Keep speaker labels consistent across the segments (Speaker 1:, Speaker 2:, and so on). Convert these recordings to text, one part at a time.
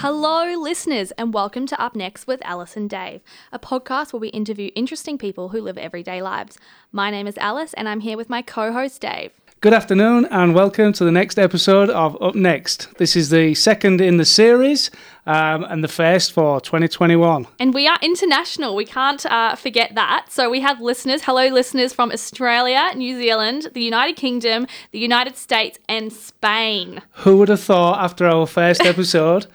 Speaker 1: Hello, listeners, and welcome to Up Next with Alice and Dave, a podcast where we interview interesting people who live everyday lives. My name is Alice, and I'm here with my co host, Dave.
Speaker 2: Good afternoon, and welcome to the next episode of Up Next. This is the second in the series um, and the first for 2021.
Speaker 1: And we are international. We can't uh, forget that. So we have listeners. Hello, listeners from Australia, New Zealand, the United Kingdom, the United States, and Spain.
Speaker 2: Who would have thought after our first episode?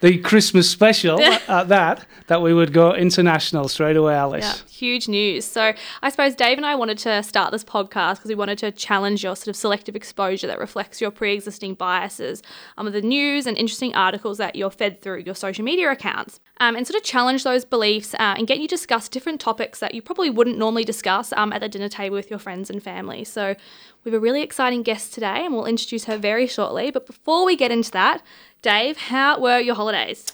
Speaker 2: The Christmas special at that, that we would go international straight away, Alice.
Speaker 1: Yeah, huge news. So I suppose Dave and I wanted to start this podcast because we wanted to challenge your sort of selective exposure that reflects your pre-existing biases um, of the news and interesting articles that you're fed through your social media accounts. Um, and sort of challenge those beliefs uh, and get you to discuss different topics that you probably wouldn't normally discuss um, at the dinner table with your friends and family. So we have a really exciting guest today and we'll introduce her very shortly. But before we get into that, Dave, how were your holidays?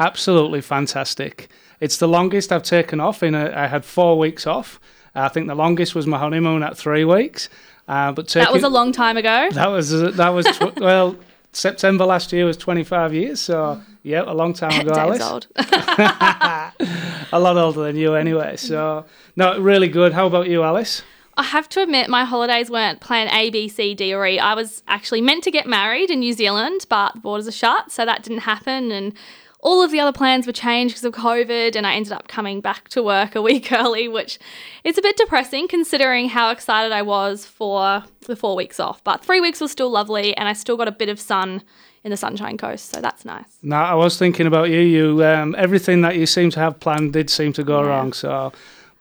Speaker 2: Absolutely fantastic. It's the longest I've taken off. In a, I had four weeks off. I think the longest was my honeymoon at three weeks. Uh, but taking,
Speaker 1: that was a long time ago.
Speaker 2: That was that was tw- well September last year was 25 years. So yeah, a long time ago.
Speaker 1: Dave's
Speaker 2: Alice.
Speaker 1: old.
Speaker 2: a lot older than you anyway. So no, really good. How about you, Alice?
Speaker 1: I have to admit, my holidays weren't plan A, B, C, D, or E. I was actually meant to get married in New Zealand, but the borders are shut, so that didn't happen. And all of the other plans were changed because of COVID, and I ended up coming back to work a week early, which is a bit depressing considering how excited I was for the four weeks off. But three weeks was still lovely, and I still got a bit of sun in the Sunshine Coast, so that's nice.
Speaker 2: No, I was thinking about you. You um, everything that you seem to have planned did seem to go yeah. wrong. So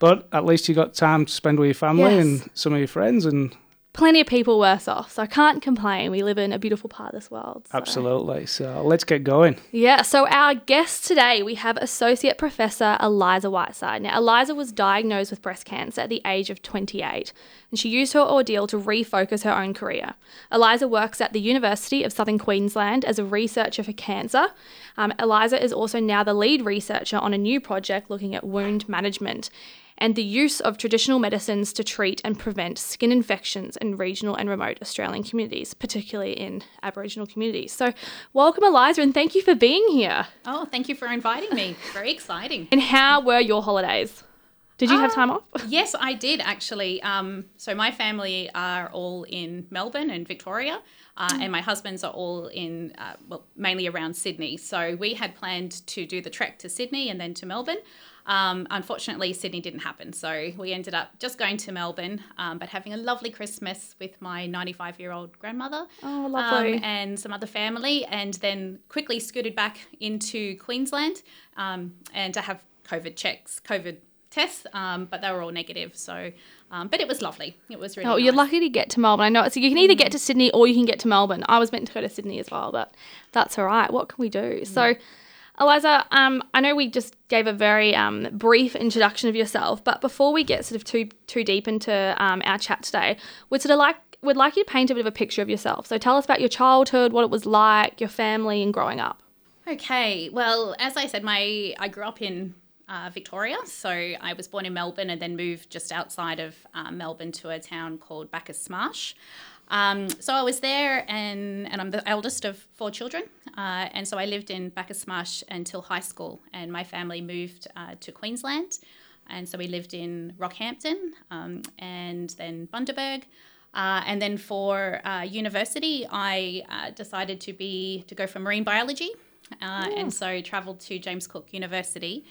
Speaker 2: but at least you got time to spend with your family yes. and some of your friends and
Speaker 1: plenty of people worse off. So I can't complain. We live in a beautiful part of this world.
Speaker 2: So. Absolutely. So let's get going.
Speaker 1: Yeah. So our guest today, we have Associate Professor Eliza Whiteside. Now, Eliza was diagnosed with breast cancer at the age of 28, and she used her ordeal to refocus her own career. Eliza works at the University of Southern Queensland as a researcher for cancer. Um, Eliza is also now the lead researcher on a new project looking at wound management and the use of traditional medicines to treat and prevent skin infections in regional and remote Australian communities, particularly in Aboriginal communities. So, welcome, Eliza, and thank you for being here.
Speaker 3: Oh, thank you for inviting me. Very exciting.
Speaker 1: And how were your holidays? Did you have time off?
Speaker 3: yes, I did actually. Um, so, my family are all in Melbourne and Victoria. Uh, mm. and my husband's are all in, uh, well, mainly around Sydney. So we had planned to do the trek to Sydney and then to Melbourne. Um, unfortunately, Sydney didn't happen. So we ended up just going to Melbourne, um, but having a lovely Christmas with my 95 year old grandmother
Speaker 1: oh, lovely.
Speaker 3: Um, and some other family, and then quickly scooted back into Queensland um, and to have COVID checks, COVID tests, um, but they were all negative. So, um, but it was lovely. It was really. Oh,
Speaker 1: nice. you're lucky to get to Melbourne. I know. So you can either get to Sydney or you can get to Melbourne. I was meant to go to Sydney as well, but that's all right. What can we do? Mm. So. Eliza, um, I know we just gave a very um, brief introduction of yourself, but before we get sort of too too deep into um, our chat today, we'd sort of like would like you to paint a bit of a picture of yourself. So tell us about your childhood, what it was like, your family, and growing up.
Speaker 3: Okay, well, as I said, my I grew up in uh, Victoria, so I was born in Melbourne and then moved just outside of uh, Melbourne to a town called Bacchus Marsh. Um, so I was there, and, and I'm the eldest of four children. Uh, and so I lived in Bacchus Marsh until high school, and my family moved uh, to Queensland. And so we lived in Rockhampton um, and then Bundaberg. Uh, and then for uh, university, I uh, decided to be to go for marine biology, uh, and so travelled to James Cook University.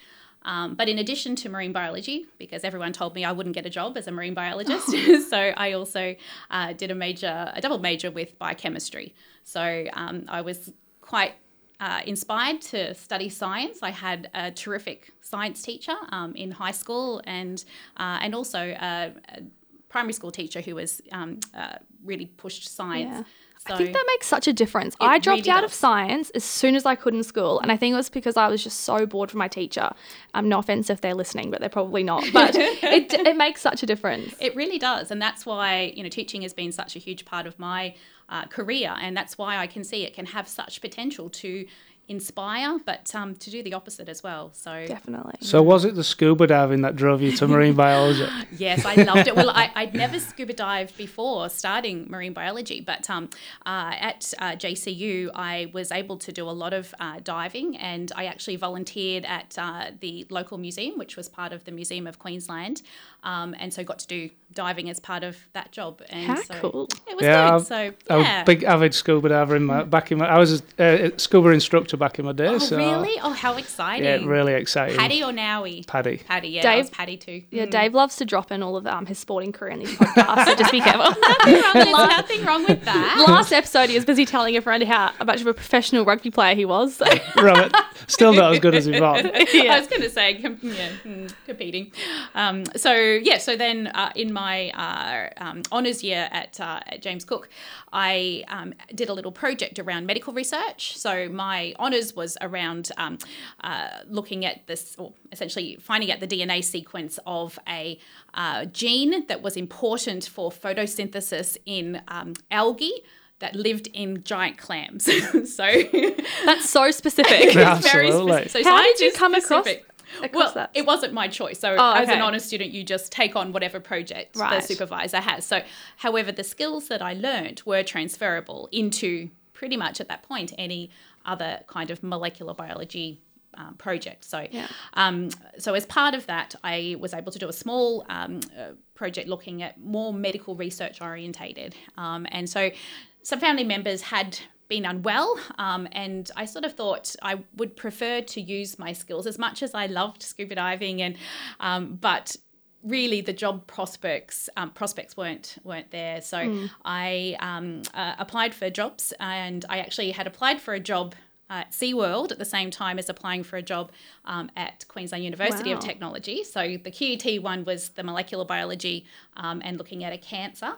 Speaker 3: Um, but in addition to marine biology, because everyone told me I wouldn't get a job as a marine biologist, so I also uh, did a major, a double major with biochemistry. So um, I was quite uh, inspired to study science. I had a terrific science teacher um, in high school, and uh, and also a, a, primary school teacher who was um, uh, really pushed science. Yeah.
Speaker 1: So I think that makes such a difference. I dropped really out does. of science as soon as I could in school, and I think it was because I was just so bored from my teacher. Um, no offense if they're listening, but they're probably not. But it, it makes such a difference.
Speaker 3: It really does, and that's why you know teaching has been such a huge part of my uh, career, and that's why I can see it can have such potential to inspire, but um, to do the opposite as well. So
Speaker 1: Definitely.
Speaker 2: So was it the scuba diving that drove you to marine biology?
Speaker 3: Yes, I loved it. Well, I, I'd never scuba dived before starting marine biology, but um, uh, at uh, JCU, I was able to do a lot of uh, diving, and I actually volunteered at uh, the local museum, which was part of the Museum of Queensland, um, and so got to do diving as part of that job. And
Speaker 1: How
Speaker 3: so
Speaker 1: cool.
Speaker 3: It was
Speaker 2: Yeah,
Speaker 3: good.
Speaker 2: I've-
Speaker 3: So
Speaker 2: I was
Speaker 3: yeah.
Speaker 2: a big avid scuba diver in my back in my. I was a uh, scuba instructor back in my day.
Speaker 3: oh,
Speaker 2: so
Speaker 3: really? Oh, how exciting!
Speaker 2: Yeah, really exciting.
Speaker 3: PADI or NAUI?
Speaker 2: PADI.
Speaker 3: PADI, yeah,
Speaker 1: Dave-
Speaker 3: was PADI too.
Speaker 1: Yeah, Dave loves to drop in all of um, his sporting career in these podcasts, so just be careful.
Speaker 3: There's nothing wrong with that.
Speaker 1: Last episode, he was busy telling everyone how much of a professional rugby player he was. So.
Speaker 2: Robert, still not as good as Yvonne.
Speaker 3: I was going to say, yeah, mm, competing. Um, so yeah, so then uh, in my uh, um, honours year at, uh, at James Cook, I um, did a little project around medical research. So my honours was around um, uh, looking at this, or essentially finding out the DNA sequence of a uh, gene that was important for photosynthesis in um, algae. That lived in giant clams. so
Speaker 1: That's so specific.
Speaker 3: it's very specific. So
Speaker 1: How did you come across-
Speaker 3: specific.
Speaker 1: across
Speaker 3: well,
Speaker 1: that?
Speaker 3: it wasn't my choice. So
Speaker 1: Oh,
Speaker 3: as an
Speaker 1: okay.
Speaker 3: honour student, you just take on whatever project
Speaker 1: Right.
Speaker 3: the supervisor has. So, however, the skills that I learned were transferable into pretty much at that point any other kind of molecular biology um, project. So,
Speaker 1: Yeah.
Speaker 3: um, so as part of that, I was able to do a small um, uh, project looking at more medical research orientated, um, and so some family members had been unwell, um, and I sort of thought I would prefer to use my skills as much as I loved scuba diving, and um, but really the job prospects um, prospects weren't weren't there. So I um, uh, applied for jobs, and I actually had applied for a job at SeaWorld at the same time as applying for a job um, at Queensland University of Technology. So the QUT one was the molecular biology um, and looking at a cancer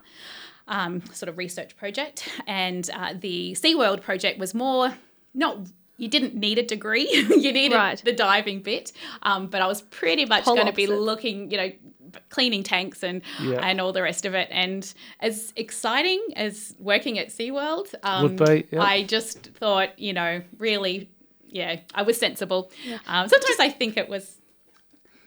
Speaker 3: um, sort of research project, and uh, the SeaWorld project was more not. You didn't need a degree; you needed
Speaker 1: Right.
Speaker 3: the diving bit. Um, but I was pretty much going to be looking, you know, cleaning tanks and
Speaker 2: Yeah.
Speaker 3: and all the rest of it. And as exciting as working at SeaWorld, um,
Speaker 2: Would be, yeah.
Speaker 3: I just thought, you know, really, yeah, I was sensible. Um, sometimes I think it was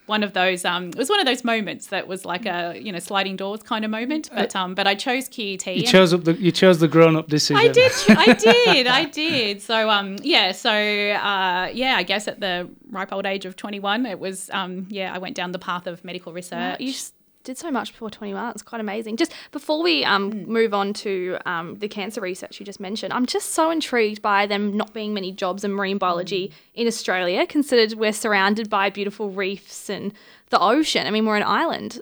Speaker 3: one of those um it was one of those moments that was like a you know sliding doors kind of moment but um but I chose QUT
Speaker 2: You chose up the you chose the grown up decision.
Speaker 3: I did, I did, I did. So, um, yeah, so, uh, yeah, I guess at the ripe old age of 21, it was, um, yeah, I went down the path of medical research.
Speaker 1: You just did so much before 21. It's quite amazing. Just before we um,
Speaker 3: Hmm.
Speaker 1: move on to um, the cancer research you just mentioned, I'm just so intrigued by them not being many jobs in marine biology
Speaker 3: Hmm.
Speaker 1: in Australia, considered we're surrounded by beautiful reefs and the ocean. I mean, we're an island.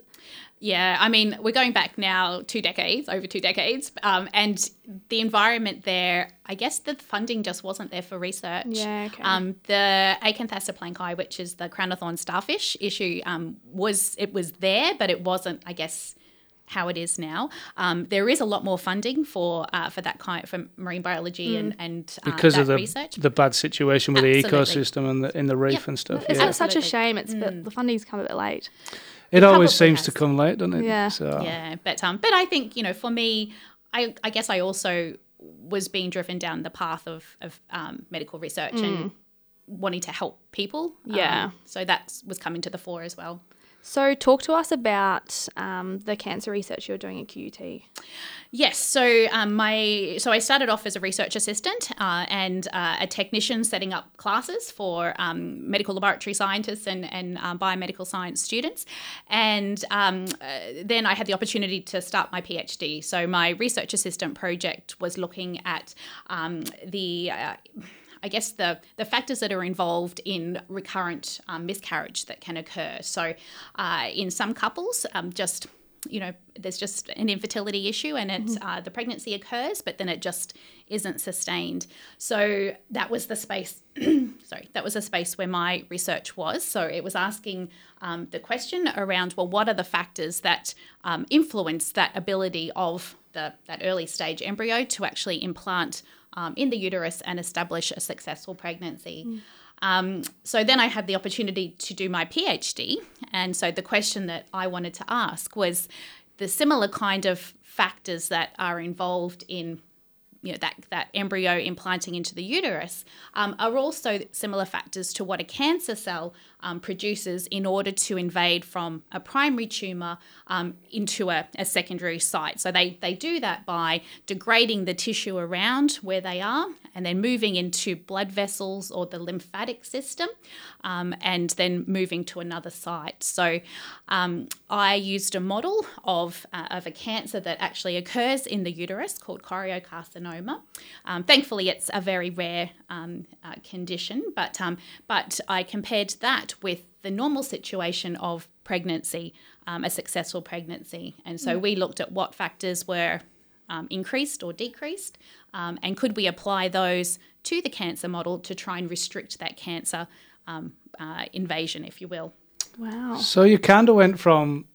Speaker 3: Yeah, I mean, we're going back now two decades, over two decades, um, and the environment there, I guess the funding just wasn't there for research.
Speaker 1: Yeah, okay.
Speaker 3: Um, the Acanthaster planci, which is the crown of thorns starfish issue, um, was it was there, but it wasn't, I guess, how it is now. Um, there is a lot more funding for uh, for that kind for marine biology and and uh,
Speaker 2: because
Speaker 3: that
Speaker 2: of the
Speaker 3: research.
Speaker 2: the bad situation with
Speaker 3: Absolutely.
Speaker 2: the ecosystem and the in the reef
Speaker 3: Yep.
Speaker 2: and stuff.
Speaker 1: It's
Speaker 2: Yeah.
Speaker 1: such a shame. It's but the funding's come a bit late.
Speaker 2: It always seems
Speaker 3: has.
Speaker 2: to come late, doesn't it?
Speaker 1: Yeah.
Speaker 2: So
Speaker 3: Yeah, but um, but I think you know, for me, I I guess I also was being driven down the path of of um, medical research and wanting to help people.
Speaker 1: Yeah.
Speaker 3: Um, so that was coming to the fore as well.
Speaker 1: So, talk to us about um, the cancer research you're doing at QUT.
Speaker 3: Yes. So um, my so I started off as a research assistant uh, and uh, a technician setting up classes for um, medical laboratory scientists and and um, biomedical science students, and um, uh, then I had the opportunity to start my PhD. So my research assistant project was looking at um, the uh, I guess the the factors that are involved in recurrent um, miscarriage that can occur. So uh, in some couples, um, just you know, there's just an infertility issue and it uh, the pregnancy occurs, but then it just isn't sustained. So that was the space. sorry, that was a space where my research was. So it was asking um, the question around, well, what are the factors that um, influence that ability of the that early stage embryo to actually implant um, in the uterus and establish a successful pregnancy. Um, so then I had the opportunity to do my PhD. And so the question that I wanted to ask was the similar kind of factors that are involved in you know, that, that embryo implanting into the uterus um, are also similar factors to what a cancer cell um, produces in order to invade from a primary tumour um, into a, a, secondary site. So they, they do that by degrading the tissue around where they are and then moving into blood vessels or the lymphatic system um, and then moving to another site. So um, I used a model of, uh, of a cancer that actually occurs in the uterus called choriocarcinoma. Um, thankfully, it's a very rare um, uh, condition, but, but I compared that with the normal situation of pregnancy, um, a successful pregnancy. And so mm. we looked at what factors were um, increased or decreased, um, and could we apply those to the cancer model to try and restrict that cancer um, uh, invasion, if you will.
Speaker 1: Wow.
Speaker 2: So you kind of went from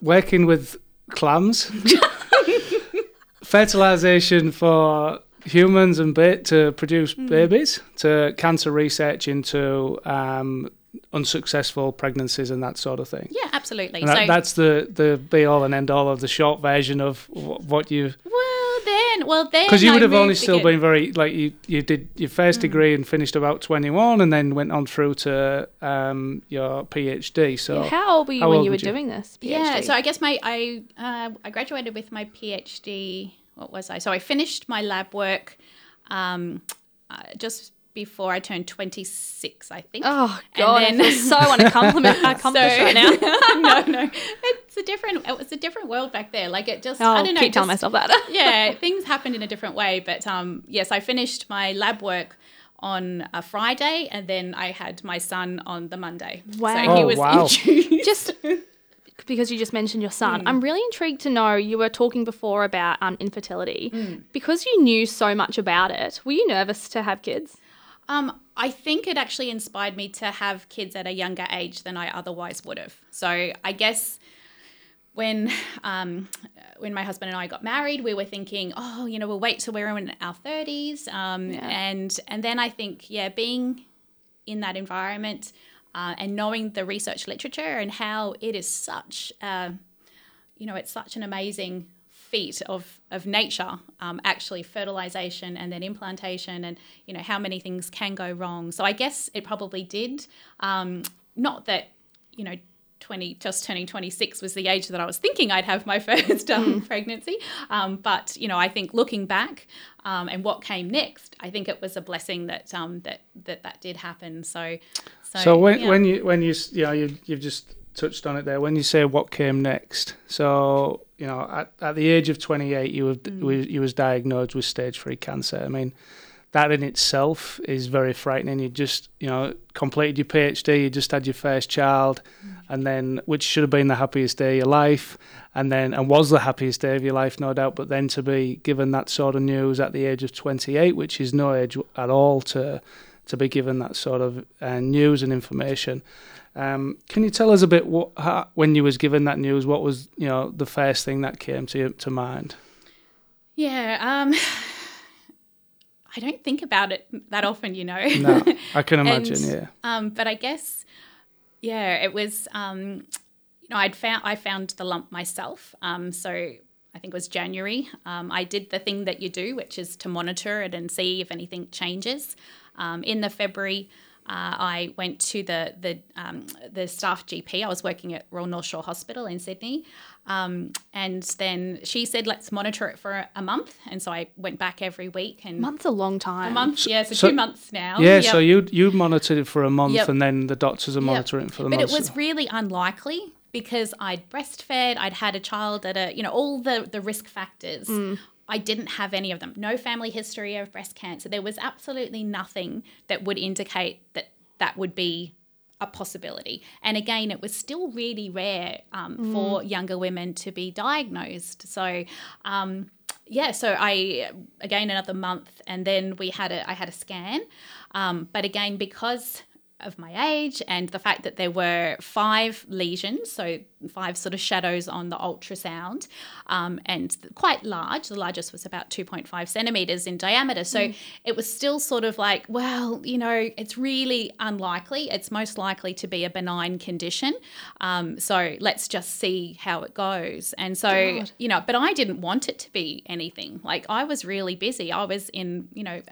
Speaker 2: working with clams, fertilization for humans and bait to produce mm. babies, to cancer research into um, unsuccessful pregnancies and that sort of thing.
Speaker 3: Yeah, absolutely.
Speaker 2: That, so that's the the be all and end all of the short version of what you.
Speaker 3: Well, then, well then,
Speaker 2: because you would have only still been very like you you did your first mm. degree and finished about twenty one, and then went on through to um, your PhD. So
Speaker 1: yeah, how old were you when you were you? doing this?
Speaker 3: PhD? Yeah, so I guess my I uh, I graduated with my PhD. What was I? So I finished my lab work. Um, uh, just before I turned 26, I think.
Speaker 1: Oh god, and then, I feel so uncompliment accomplished so, right now.
Speaker 3: no, no, it's a different. It was a different world back there. Like it just.
Speaker 1: I'll
Speaker 3: I don't know.
Speaker 1: Keep
Speaker 3: just,
Speaker 1: telling myself that.
Speaker 3: yeah, things happened in a different way, but um, yes, I finished my lab work on a Friday, and then I had my son on the Monday.
Speaker 1: Wow,
Speaker 3: so he
Speaker 2: oh,
Speaker 3: was
Speaker 2: wow.
Speaker 1: just because you just mentioned your son, mm. I'm really intrigued to know you were talking before about um, infertility. Mm. Because you knew so much about it, were you nervous to have kids?
Speaker 3: Um, I think it actually inspired me to have kids at a younger age than I otherwise would have. So I guess when um, when my husband and I got married, we were thinking, oh, you know, we'll wait till we're in our thirties, um, yeah. and and then I think, yeah, being in that environment uh, and knowing the research literature and how it is such, uh, you know, it's such an amazing feat of of nature, um, actually fertilization and then implantation, and you know how many things can go wrong. So I guess it probably did. Um, not that you know 20 just turning 26 was the age that I was thinking I'd have my first um, mm. pregnancy um, but you know I think looking back um, and what came next I think it was a blessing that um, that that that did happen so
Speaker 2: so, so when, yeah. when you when you you know you, you've just touched on it there when you say what came next so you know, at, at the age of 28, you, were, mm. you was diagnosed with stage three cancer. I mean, that in itself is very frightening. You just, you know, completed your PhD, you just had your first child, mm. and then which should have been the happiest day of your life, and then and was the happiest day of your life, no doubt. But then to be given that sort of news at the age of 28, which is no age at all to to be given that sort of uh, news and information. Um, can you tell us a bit what how, when you was given that news? What was you know the first thing that came to to mind?
Speaker 3: Yeah, um, I don't think about it that often, you know.
Speaker 2: No, I can imagine. and, yeah.
Speaker 3: Um, but I guess, yeah, it was. Um, you know, I'd found I found the lump myself. Um, so I think it was January. Um, I did the thing that you do, which is to monitor it and see if anything changes. Um, in the February, uh, I went to the the um, the staff GP. I was working at Royal North Shore Hospital in Sydney, um, and then she said, "Let's monitor it for a month." And so I went back every week. And
Speaker 1: month's a long time.
Speaker 3: A month, yeah. So, so two months now.
Speaker 2: Yeah. Yep. So you you monitored it for a month, yep. and then the doctors are monitoring yep. for the
Speaker 3: but
Speaker 2: month.
Speaker 3: But it was really unlikely because I'd breastfed, I'd had a child at a, you know, all the the risk factors. Mm. I didn't have any of them. No family history of breast cancer. There was absolutely nothing that would indicate that that would be a possibility. And again, it was still really rare um, mm. for younger women to be diagnosed. So, um, yeah, so I again another month, and then we had a I had a scan, um, but again because of my age and the fact that there were five lesions, so five sort of shadows on the ultrasound, um, and quite large. The largest was about 2.5 centimeters in diameter. So mm. it was still sort of like, well, you know, it's really unlikely. It's most likely to be a benign condition. Um, so let's just see how it goes. And so, God. you know, but I didn't want it to be anything. Like I was really busy. I was in, you know,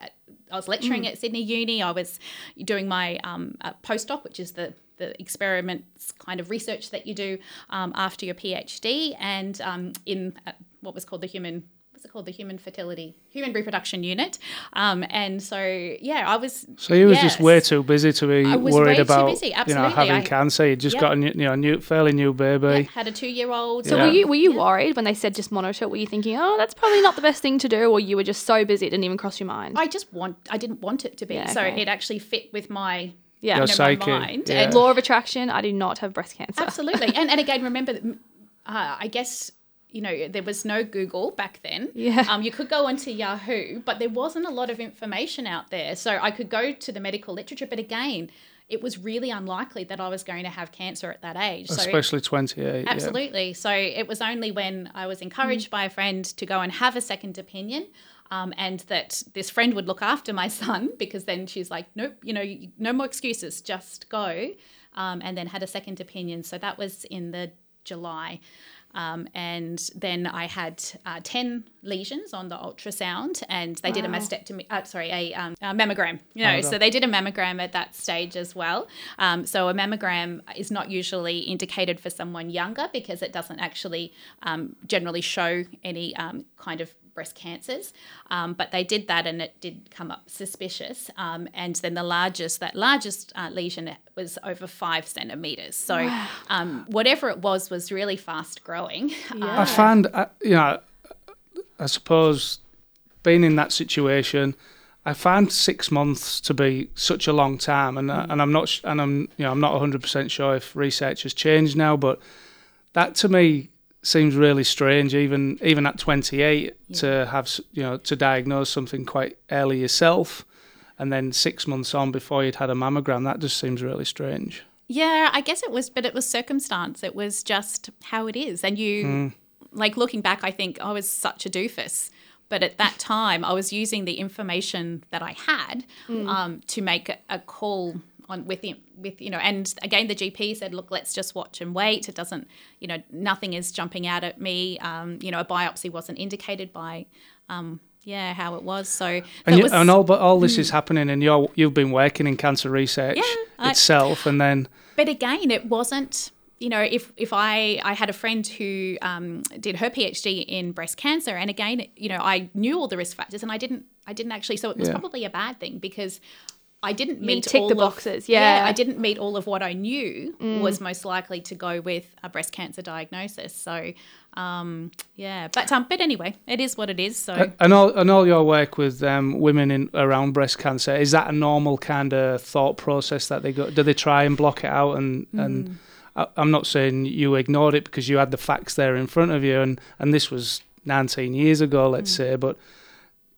Speaker 3: I was lecturing mm. at Sydney Uni. I was doing my um, uh, postdoc, which is the the experiments kind of research that you do um, after your PhD, and um, in uh, what was called the human what's it called the human fertility human reproduction unit um, and so yeah i was
Speaker 2: so you was yes, just way too busy to be worried about you know having I, cancer you just got a new, you know new fairly new baby yeah,
Speaker 3: had a two-year-old
Speaker 1: so yeah. were you were you worried when they said just monitor it? were you thinking oh that's probably not the best thing to do or you were just so busy it didn't even cross your mind
Speaker 3: i just want i didn't want it to be okay. so it actually fit with my
Speaker 1: yeah,
Speaker 2: Your you know, my mind. Yeah.
Speaker 1: And law of attraction, I do not have breast cancer.
Speaker 3: Absolutely. and, and again, remember, that, uh, I guess you know, there was no Google back then.
Speaker 1: Yeah.
Speaker 3: Um, you could go onto Yahoo, but there wasn't a lot of information out there. So I could go to the medical literature, but again, it was really unlikely that I was going to have cancer at that age.
Speaker 2: Especially so, 28.
Speaker 3: Absolutely. Yeah. So it was only when I was encouraged mm. by a friend to go and have a second opinion. Um, and that this friend would look after my son because then she's like, nope, you know, no more excuses, just go. Um, and then had a second opinion. So that was in the July. Um, and then I had uh, 10 lesions on the ultrasound, and they wow. did a mastectomy, uh, sorry, a, um, a, mammogram. You know, oh, so they did a mammogram at that stage as well. Um, so a mammogram is not usually indicated for someone younger because it doesn't actually um, generally show any um, kind of breast cancers. Um, but they did that and it did come up suspicious. Um, and then the largest, that largest uh, lesion was over five centimeters. So wow. um, whatever it was was really fast growing.
Speaker 2: Yeah. I found, uh, you know, I suppose being in that situation, I found six months to be such a long time, and uh, mm. and I'm not and I'm you know I'm not 100 percent sure if research has changed now, but that to me seems really strange, even even at 28, yeah. to have you know to diagnose something quite early yourself, and then six months on before you'd had a mammogram. That just seems really strange.
Speaker 3: Yeah, I guess it was, but it was circumstance. It was just how it is, and you mm. like looking back. I think I was such a doofus. But at that time, I was using the information that I had mm. um, to make a, a call on with the, with you know and again the GP said look let's just watch and wait it doesn't you know nothing is jumping out at me um, you know a biopsy wasn't indicated by um, yeah how it was so
Speaker 2: and, you,
Speaker 3: was,
Speaker 2: and all but all this mm, is happening and you're you've been working in cancer research yeah, itself I, and then
Speaker 3: but again it wasn't you know, if if I I had a friend who um, did her PhD in breast cancer, and again, you know, I knew all the risk factors, and I didn't I didn't actually. So it was yeah. probably a bad thing because I didn't meet
Speaker 1: tick
Speaker 3: all
Speaker 1: the boxes. Of, yeah.
Speaker 3: yeah. I didn't meet all of what I knew mm. was most likely to go with a breast cancer diagnosis. So, um, yeah, but um, but anyway, it is what it is. So,
Speaker 2: and all and all your work with um, women in around breast cancer is that a normal kind of thought process that they go? Do they try and block it out? And mm. and I, I'm not saying you ignored it because you had the facts there in front of you, and and this was 19 years ago, let's mm. say, but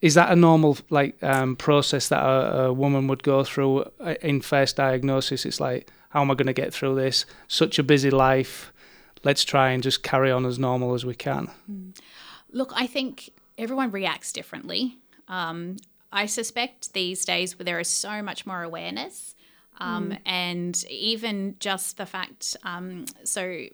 Speaker 2: is that a normal like um, process that a, a, woman would go through uh, in first diagnosis? It's like, how am I going to get through this? Such a busy life. Let's try and just carry on as normal as we can.
Speaker 3: Hmm. Look, I think everyone reacts differently. Um, I suspect these days where there is so much more awareness, um, mm. and even just the fact. Um, so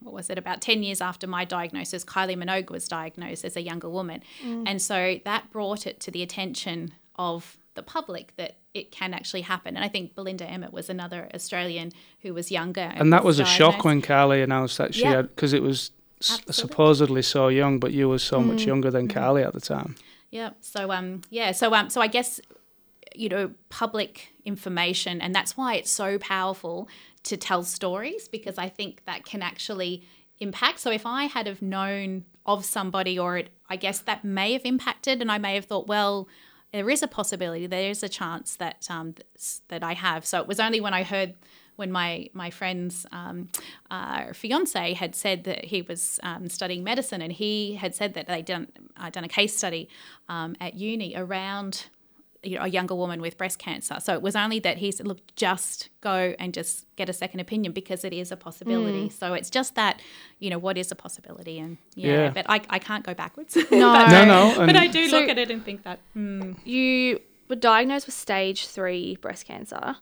Speaker 3: what was it, about 10 years after my diagnosis, Kylie Minogue was diagnosed as a younger woman. Mm. And so that brought it to the attention of the public that it can actually happen. And I think Belinda Emmett was another Australian who was younger.
Speaker 2: And, and that was, was a shock when Kylie announced that she yep. had, because it was Absolutely. supposedly so young, but you were so mm. much younger than mm. Kylie at the time.
Speaker 3: Yeah. So, um, yeah. So, um, so I guess, you know, public information, and that's why it's so powerful to tell stories because I think that can actually impact. So if I had have known of somebody, or it, I guess that may have impacted, and I may have thought, well, there is a possibility, there is a chance that um, that I have. So it was only when I heard when my my friend's um, uh, fiance had said that he was um, studying medicine, and he had said that they done uh, done a case study um, at uni around you know, a younger woman with breast cancer. So it was only that he said, look, just go and just get a second opinion because it is a possibility. Mm. So it's just that, you know, what is a possibility? And yeah, yeah. but I, I can't go backwards.
Speaker 1: No,
Speaker 2: but, no, no.
Speaker 3: but I do so look at it and think that. Mm.
Speaker 1: You were diagnosed with stage three breast cancer.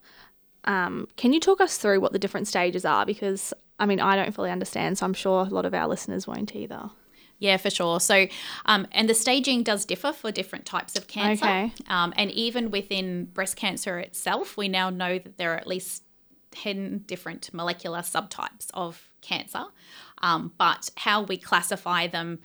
Speaker 1: Um, can you talk us through what the different stages are? Because, I mean, I don't fully understand, so I'm sure a lot of our listeners won't either.
Speaker 3: Yeah, for sure. So, um, and the staging does differ for different types of cancer. Okay. Um, and even within breast cancer itself, we now know that there are at least 10 different molecular subtypes of cancer. Um, but how we classify them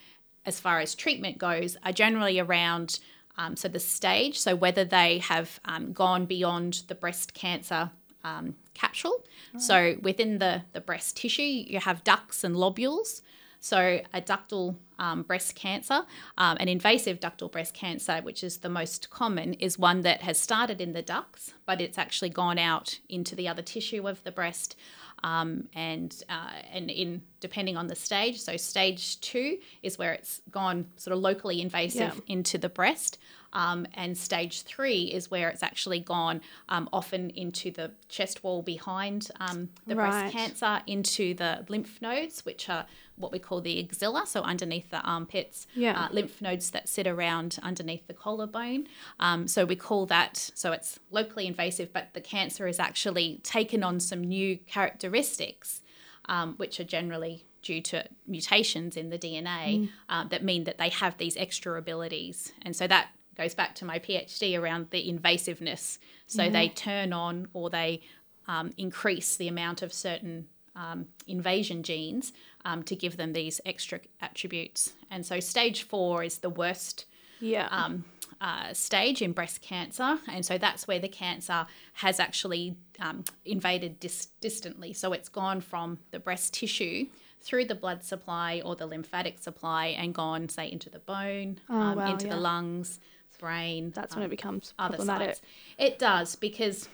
Speaker 3: as far as treatment goes are generally around um, so the stage, so whether they have um, gone beyond the breast cancer um, capsule. So within the, the breast tissue, you have ducts and lobules. So, a ductal um, breast cancer, um, an invasive ductal breast cancer, which is the most common, is one that has started in the ducts, but it's actually gone out into the other tissue of the breast. Um, and uh, and in depending on the stage, so stage two is where it's gone sort of locally invasive yeah. into the breast. Um, and stage three is where it's actually gone um, often into the chest wall behind um, the right. breast cancer, into the lymph nodes, which are what we call the axilla, so underneath the armpits, yeah. uh, lymph nodes that sit around underneath the collarbone. Um, so we call that, so it's locally invasive, but the cancer is actually taken on some new characteristics, um, which are generally due to mutations in the DNA mm. uh, that mean that they have these extra abilities. And so that goes back to my PhD around the invasiveness. So they turn on or they um, increase the amount of certain um, invasion genes um, to give them these extra attributes. And so stage four is the worst yeah. Um, uh, stage in breast cancer. And so that's where the cancer has actually um, invaded dis- distantly. So it's gone from the breast tissue through the blood supply or the lymphatic supply and gone, say, into the bone, oh, um, wow, into yeah. the lungs, brain.
Speaker 1: That's when it um, becomes problematic. Sites.
Speaker 3: It does because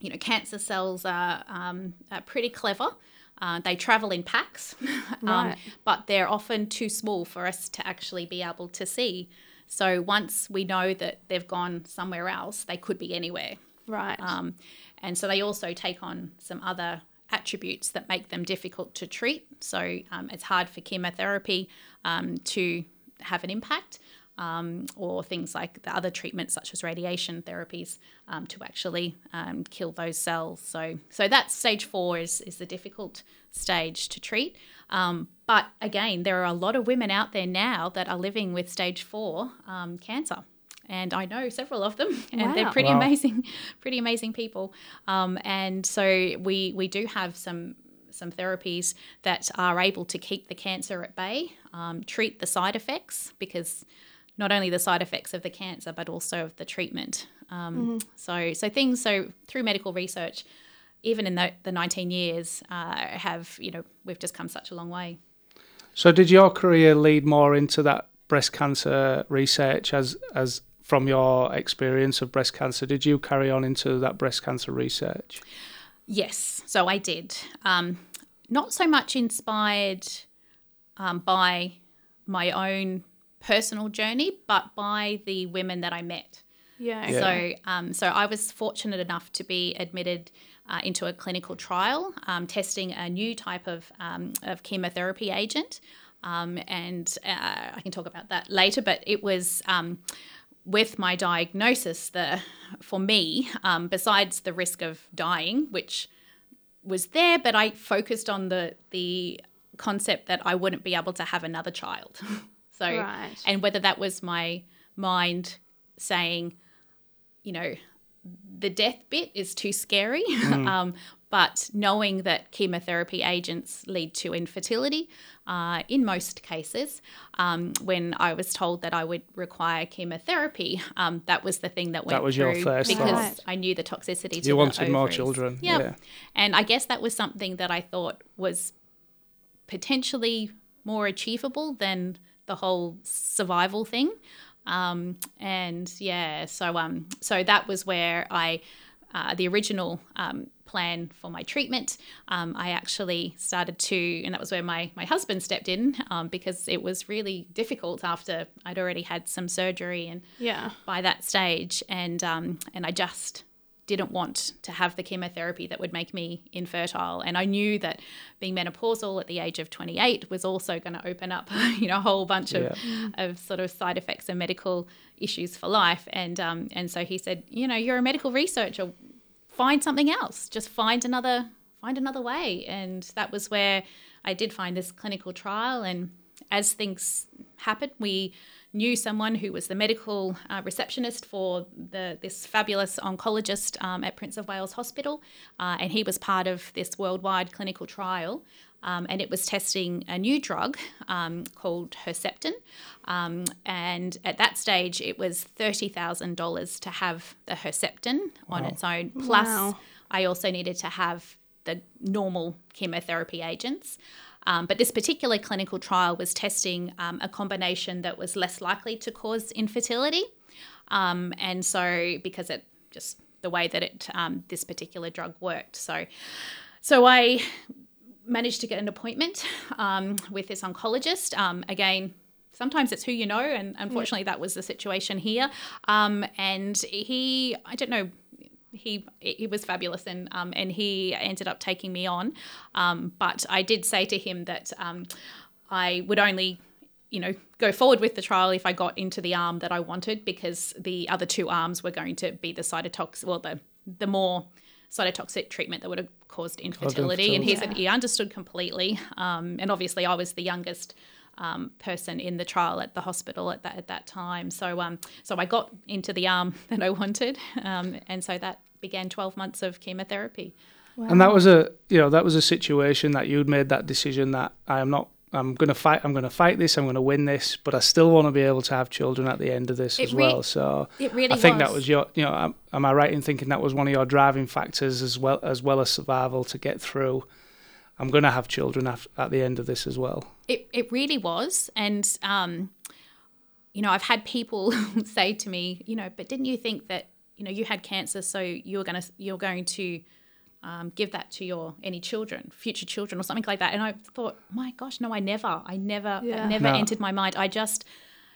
Speaker 3: you know cancer cells are, um, are pretty clever. Uh, they travel in packs, um, right. but they're often too small for us to actually be able to see. So once we know that they've gone somewhere else, they could be anywhere.
Speaker 1: Right.
Speaker 3: Um, and so they also take on some other attributes that make them difficult to treat. So um, it's hard for chemotherapy um, to have an impact um, or things like the other treatments such as radiation therapies um, to actually um, kill those cells. So, so that stage four is, is the difficult stage to treat. Um, but again, there are a lot of women out there now that are living with stage four um, cancer. And I know several of them, and wow. they're pretty wow. amazing, pretty amazing people. Um, and so we we do have some some therapies that are able to keep the cancer at bay, um, treat the side effects because not only the side effects of the cancer but also of the treatment. Um, mm-hmm. So so things so through medical research, even in the, the 19 years, uh, have you know we've just come such a long way.
Speaker 2: So did your career lead more into that breast cancer research as as from your experience of breast cancer? Did you carry on into that breast cancer research?
Speaker 3: Yes, so I did. Um, not so much inspired um, by my own personal journey, but by the women that I met.
Speaker 1: Yeah.
Speaker 3: yeah. So, um, so I was fortunate enough to be admitted uh, into a clinical trial um, testing a new type of, um, of chemotherapy agent. Um, and uh, I can talk about that later, but it was um, with my diagnosis, the for me, um, besides the risk of dying, which was there, but I focused on the the concept that I wouldn't be able to have another child. So, right. and whether that was my mind saying, you know, the death bit is too scary, mm. um, but knowing that chemotherapy agents lead to infertility uh, in most cases, um, when I was told that I would require chemotherapy, um, that was the thing that went
Speaker 2: That was
Speaker 3: through
Speaker 2: your first
Speaker 3: because
Speaker 2: thought.
Speaker 3: I knew the toxicity. To
Speaker 2: you wanted
Speaker 3: more
Speaker 2: children,
Speaker 3: yep. yeah. And I guess that was something that I thought was potentially more achievable than the whole survival thing. Um, and yeah, so um, so that was where I uh, the original um, plan for my treatment, um, I actually started to, and that was where my, my husband stepped in um, because it was really difficult after I'd already had some surgery and
Speaker 1: Yeah.
Speaker 3: by that stage, and um, and I just didn't want to have the chemotherapy that would make me infertile, and I knew that being menopausal at the age of 28 was also going to open up, you know, a whole bunch of, of sort of side effects and medical issues for life, and um, and so he said, you know, you're a medical researcher, find something else, just find another find another way, and that was where I did find this clinical trial, and as things happened, we knew someone who was the medical uh, receptionist for the this fabulous oncologist um, at Prince of Wales Hospital, uh, and he was part of this worldwide clinical trial. Um, and it was testing a new drug um, called Herceptin. Um, and at that stage, it was $30,000 to have the Herceptin on its own. Plus,
Speaker 1: Wow.
Speaker 3: I also needed to have the normal chemotherapy agents. Um, but this particular clinical trial was testing um, a combination that was less likely to cause infertility. Um, and so, because it just the way that it um, this particular drug worked, so so I managed to get an appointment um, with this oncologist. Um, again, sometimes it's who you know, and unfortunately, that was the situation here. Um, and he, I don't know. He he was fabulous and um, and he ended up taking me on, um, but I did say to him that um, I would only you know go forward with the trial if I got into the arm that I wanted because the other two arms were going to be the cytotoxic well the the more cytotoxic treatment that would have caused infertility. And he said he understood completely. Um, and obviously, I was the youngest um, person in the trial at the hospital at that at that time. So um, so I got into the arm that I wanted, um, and so that began twelve months of chemotherapy.
Speaker 2: And that was a you know that was a situation that you'd made that decision that I am not I'm going to fight I'm going to fight this I'm going to win this but I still want to be able to have children at the end of this
Speaker 3: It
Speaker 2: as
Speaker 3: re-
Speaker 2: well so
Speaker 3: it really
Speaker 2: I think that
Speaker 3: was.
Speaker 2: was your you know am, am I right in thinking that was one of your driving factors as well as well as survival to get through I'm going to have children af- at the end of this as well
Speaker 3: It it really was, and um, you know, I've had people say to me, you know, but didn't you think that you know you had cancer, so you're gonna you're going to um, give that to your any children, future children, or something like that? And I thought, my gosh, no, I never, I never,
Speaker 1: Yeah.
Speaker 3: never
Speaker 2: No.
Speaker 3: entered my mind. I just,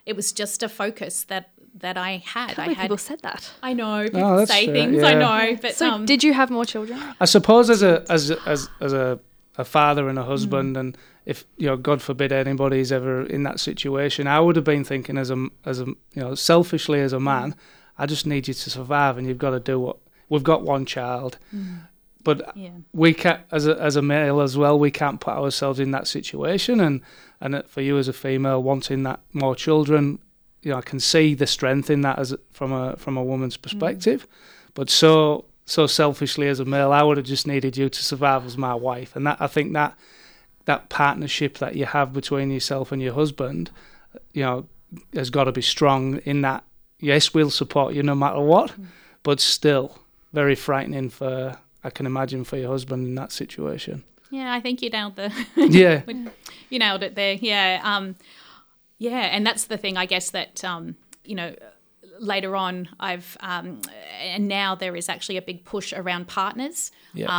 Speaker 3: it was just a focus that that I had.
Speaker 1: How
Speaker 3: I had.
Speaker 1: people said that?
Speaker 3: I know people
Speaker 2: Oh,
Speaker 3: say
Speaker 2: fair,
Speaker 3: things. I know, but
Speaker 1: So,
Speaker 3: um,
Speaker 1: did you have more children?
Speaker 2: I suppose as a as a- as as a a father and a mm. husband,
Speaker 3: Mm.
Speaker 2: and if you know, God forbid, anybody's ever in that situation, I would have been thinking as a as a you know, selfishly as a mm. man, I just need you to survive, and you've got to do what we've got one child, mm. but
Speaker 3: yeah.
Speaker 2: we can't as a as a male as well. We can't put ourselves in that situation, and and for you as a female wanting that more children, you know, I can see the strength in that as from a from a woman's perspective, but so so selfishly as a male, I would have just needed you to survive as my wife, and that I think that that partnership that you have between yourself and your husband, you know, has got to be strong. In that, yes, we'll support you no matter what, but still very frightening for I can imagine for your husband in that situation.
Speaker 3: Yeah, I think you nailed the
Speaker 2: Yeah,
Speaker 3: you nailed it there. Yeah, um, yeah, and that's the thing. I guess that um, you know later on, I've um, and now there is actually a big push around partners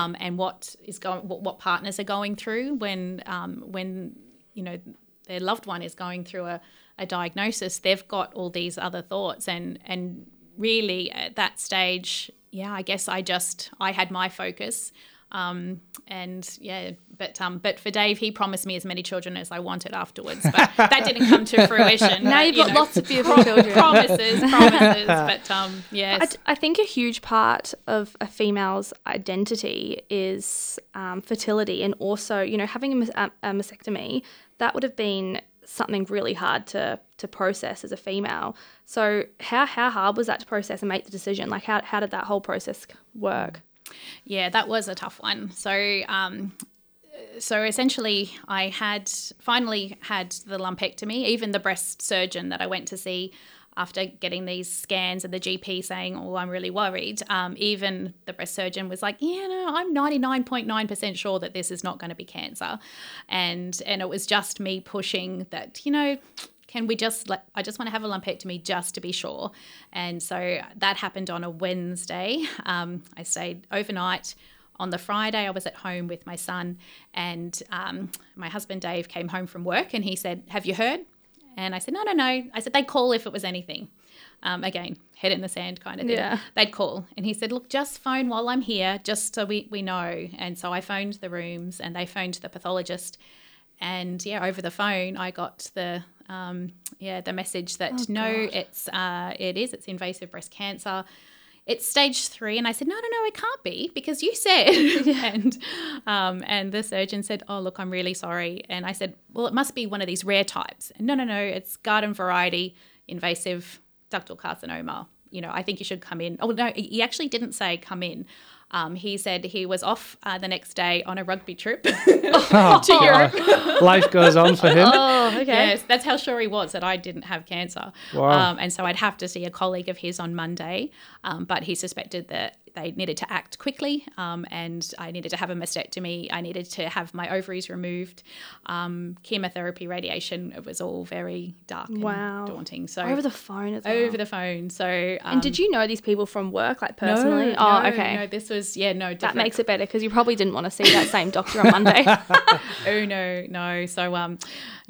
Speaker 3: um, and what is going, what, what partners are going through when um, when you know their loved one is going through a, a diagnosis. They've got all these other thoughts, and and really at that stage, yeah, I guess I just I had my focus. Um, and yeah, but um, but for Dave, he promised me as many children as I wanted afterwards, but that didn't come to fruition.
Speaker 1: Now
Speaker 3: but,
Speaker 1: you've
Speaker 3: you
Speaker 1: got
Speaker 3: know,
Speaker 1: lots of beautiful children.
Speaker 3: promises, promises, but um, yes,
Speaker 1: I, d- I think a huge part of a female's identity is um, fertility and also, you know, having a, a, a mastectomy, that would have been something really hard to, to process as a female. So how, how hard was that to process and make the decision? Like how, how did that whole process work?
Speaker 3: Yeah, that was a tough one. So, um, so essentially, I had finally had the lumpectomy. Even the breast surgeon that I went to see after getting these scans and the GP saying, "Oh, I'm really worried," um, even the breast surgeon was like, "Yeah, no, I'm 99.9% sure that this is not going to be cancer," and and it was just me pushing that, you know. Can we just let, I just want to have a lumpectomy just to be sure. And so that happened on a Wednesday. Um, I stayed overnight. On the Friday, I was at home with my son, and um, my husband Dave came home from work and he said, Have you heard? And I said, No, no, no. I said, They'd call if it was anything. Um, again, head in the sand kind of thing.
Speaker 1: Yeah.
Speaker 3: They'd call. And he said, Look, just phone while I'm here, just so we, we know. And so I phoned the rooms and they phoned the pathologist. And yeah, over the phone, I got the um, yeah the message that
Speaker 1: Oh,
Speaker 3: no, it's uh, it is it's invasive breast cancer. It's stage three, and I said, no, no, no, it can't be because you said. and um, and the surgeon said, oh, look, I'm really sorry. And I said, well, it must be one of these rare types. And no, no, no, it's garden variety invasive ductal carcinoma. You know, I think you should come in. Oh no, he actually didn't say come in. Um, he said he was off uh, the next day on a rugby trip to Europe.
Speaker 2: Life goes on for him.
Speaker 1: Oh, okay.
Speaker 3: Yes, that's how sure he was that I didn't have cancer.
Speaker 2: Wow.
Speaker 3: Um, and so I'd have to see a colleague of his on Monday, um, but he suspected that they needed to act quickly um, and I needed to have a mastectomy. I needed to have my ovaries removed. Um, chemotherapy, radiation, it was all very dark and
Speaker 1: Wow.
Speaker 3: daunting. So
Speaker 1: Over the phone as well.
Speaker 3: over the phone. So um,
Speaker 1: and did you know these people from work, like personally?
Speaker 3: no,
Speaker 1: oh, okay.
Speaker 3: No, this was yeah, no.
Speaker 1: that makes it better because you probably didn't want to see that same doctor on Monday.
Speaker 3: oh no no so um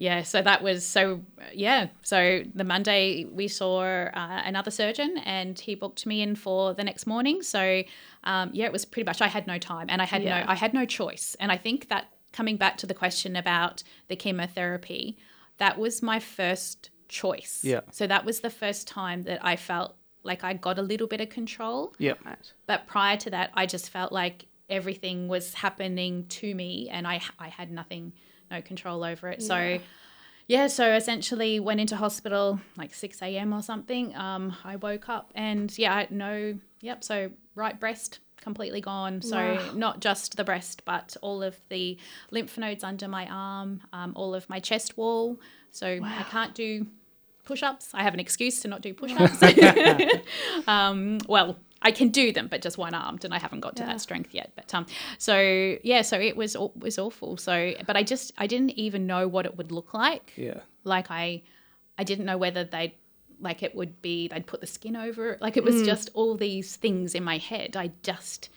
Speaker 3: yeah so that was so yeah so the monday we saw uh, another surgeon and he booked me in for the next morning so um, yeah it was pretty much i had no time and i had
Speaker 1: Yeah.
Speaker 3: no i had no choice and i think that coming back to the question about the chemotherapy that was my first choice
Speaker 2: Yeah.
Speaker 3: so that was the first time that i felt like i got a little bit of control
Speaker 2: Yeah.
Speaker 3: but prior to that, I just felt like everything was happening to me and I, I had nothing, no control over it. So, yeah, so essentially went into hospital like 6 a.m. or something. Um, I woke up and yeah, I no, yep. So, right breast completely gone. So,
Speaker 1: Wow.
Speaker 3: not just the breast, but all of the lymph nodes under my arm, um, all of my chest wall. So, I can't do push ups. I have an excuse to not do push ups. um, well, I can do them, but just one armed, and I haven't got to
Speaker 1: Yeah.
Speaker 3: that strength yet. But um, so yeah, so it was aw- was awful. So, but I just I didn't even know what it would look like.
Speaker 2: Yeah.
Speaker 3: Like I, I didn't know whether they'd like it would be they'd put the skin over it. Like it was
Speaker 1: Mm.
Speaker 3: just all these things in my head. I just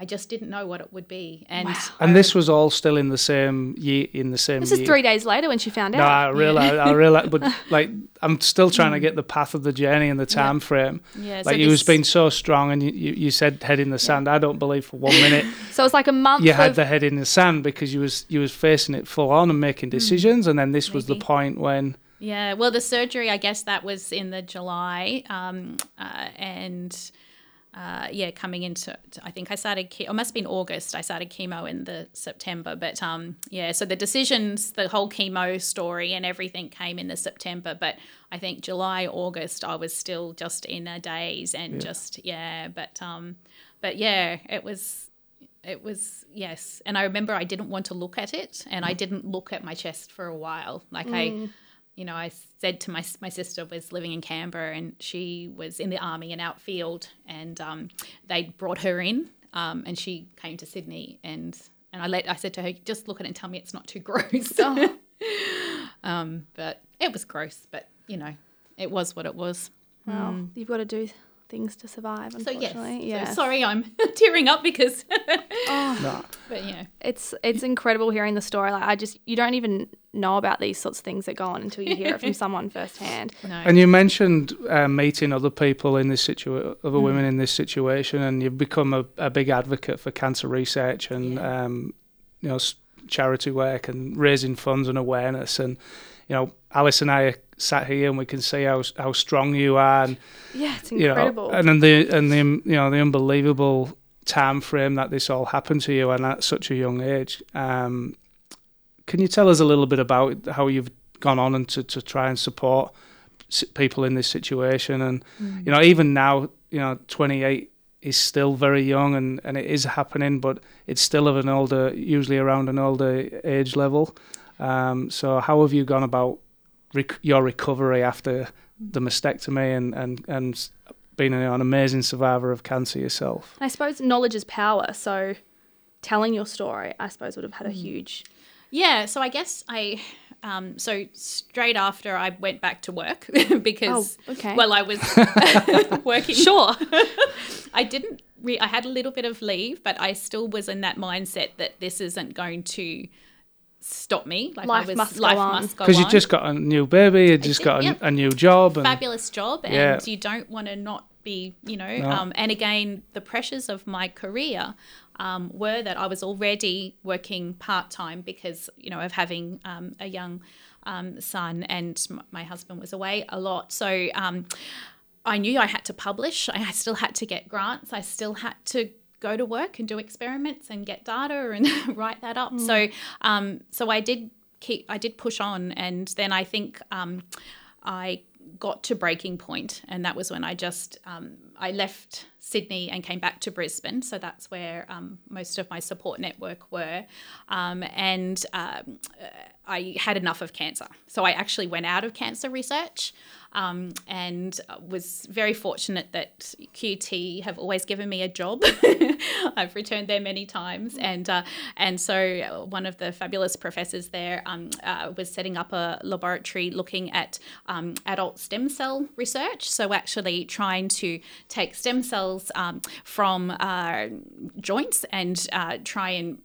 Speaker 3: I just didn't know what it would be. And
Speaker 2: And this was all still in the same year. In the same.
Speaker 1: this is three days later when she found out.
Speaker 2: No, I
Speaker 1: out.
Speaker 2: realize, I realize, but like, I'm still trying to get the path of the journey and the time frame.
Speaker 3: yeah, so
Speaker 2: Like, you was being so strong, and you, you, you said head in the sand. I don't believe for one minute
Speaker 1: So it's like a month
Speaker 2: you had the head in the sand because you was you was facing it full on and making decisions, and then this was the point when
Speaker 3: Yeah, well, the surgery, I guess that was in the July, um, uh, and uh, yeah, coming into, I think I started, ke- it must have been August. I started chemo in the September, but um, yeah, so the decisions, the whole chemo story and everything came in the September, but I think July, August, I was still just in a daze and just yeah, but um, but yeah, it was it was yes and i remember i didn't want to look at it and i didn't look at my chest for a while like i you know i said to my my sister was living in canberra and she was in the army and outfield and um, they brought her in um, and she came to sydney and and i let i said to her just look at it and tell me it's not too gross. Um, but it was gross but you know it was what it was.
Speaker 1: Well, you've got to do things to survive.
Speaker 3: so yes
Speaker 1: Unfortunately,
Speaker 3: so
Speaker 1: yeah.
Speaker 3: sorry i'm tearing up because oh.
Speaker 2: no,
Speaker 3: but yeah
Speaker 1: It's it's incredible hearing the story. Like I just you don't even know about these sorts of things that go on until you hear it from someone firsthand.
Speaker 3: no
Speaker 2: And you mentioned uh, meeting other people in this situation, other
Speaker 3: Mm.
Speaker 2: women in this situation, and you've become a, a big advocate for cancer research and
Speaker 3: Yeah.
Speaker 2: um, you know charity work and raising funds and awareness. And you know, Alice and I are sat here and we can see how how strong you are, and
Speaker 1: Yeah, it's
Speaker 2: you
Speaker 1: incredible.
Speaker 2: know, and then the and the you know the unbelievable time frame that this all happened to you and at such a young age. Um, can you tell us a little bit about how you've gone on and to, to try and support people in this situation? And you know, even now, you know, 28 is still very young and, and it is happening, but it's still of an older, usually around an older age level. Um, so how have you gone about rec- your recovery after the mastectomy and and and being an, an amazing survivor of cancer yourself?
Speaker 1: I suppose knowledge is power. So telling your story, I suppose, would have had a huge.
Speaker 3: Yeah, so I guess I um, so straight after I went back to work because,
Speaker 1: Oh, okay.
Speaker 3: well, I was working.
Speaker 1: Sure.
Speaker 3: I didn't. Re- I had a little bit of leave, but I still was in that mindset that this isn't going to stop me. Like
Speaker 1: Life
Speaker 3: I was,
Speaker 1: must go
Speaker 3: life
Speaker 1: on.
Speaker 2: Because you
Speaker 3: on.
Speaker 2: just got a new baby, you just got a,
Speaker 3: yep.
Speaker 2: a new job, and
Speaker 3: fabulous job, and
Speaker 2: Yeah.
Speaker 3: you don't want to not be, you know.
Speaker 2: No.
Speaker 3: Um, and again, the pressures of my career um, were that I was already working part time because, you know, of having um, a young um, son, and m- my husband was away a lot. So. Um, I knew I had to publish. I still had to get grants. I still had to go to work and do experiments and get data and write that up. So, um, so I did keep. I did push on, and then I think um, I got to breaking point, and that was when I just um, I left Sydney and came back to Brisbane. So that's where um, most of my support network were, um, and um, uh, I had enough of cancer. So I actually went out of cancer research. Um, and was very fortunate that QUT have always given me a job. I've returned there many times, and uh, and so one of the fabulous professors there um, uh, was setting up a laboratory looking at um, adult stem cell research. So actually trying to take stem cells um, from uh, joints and uh, try and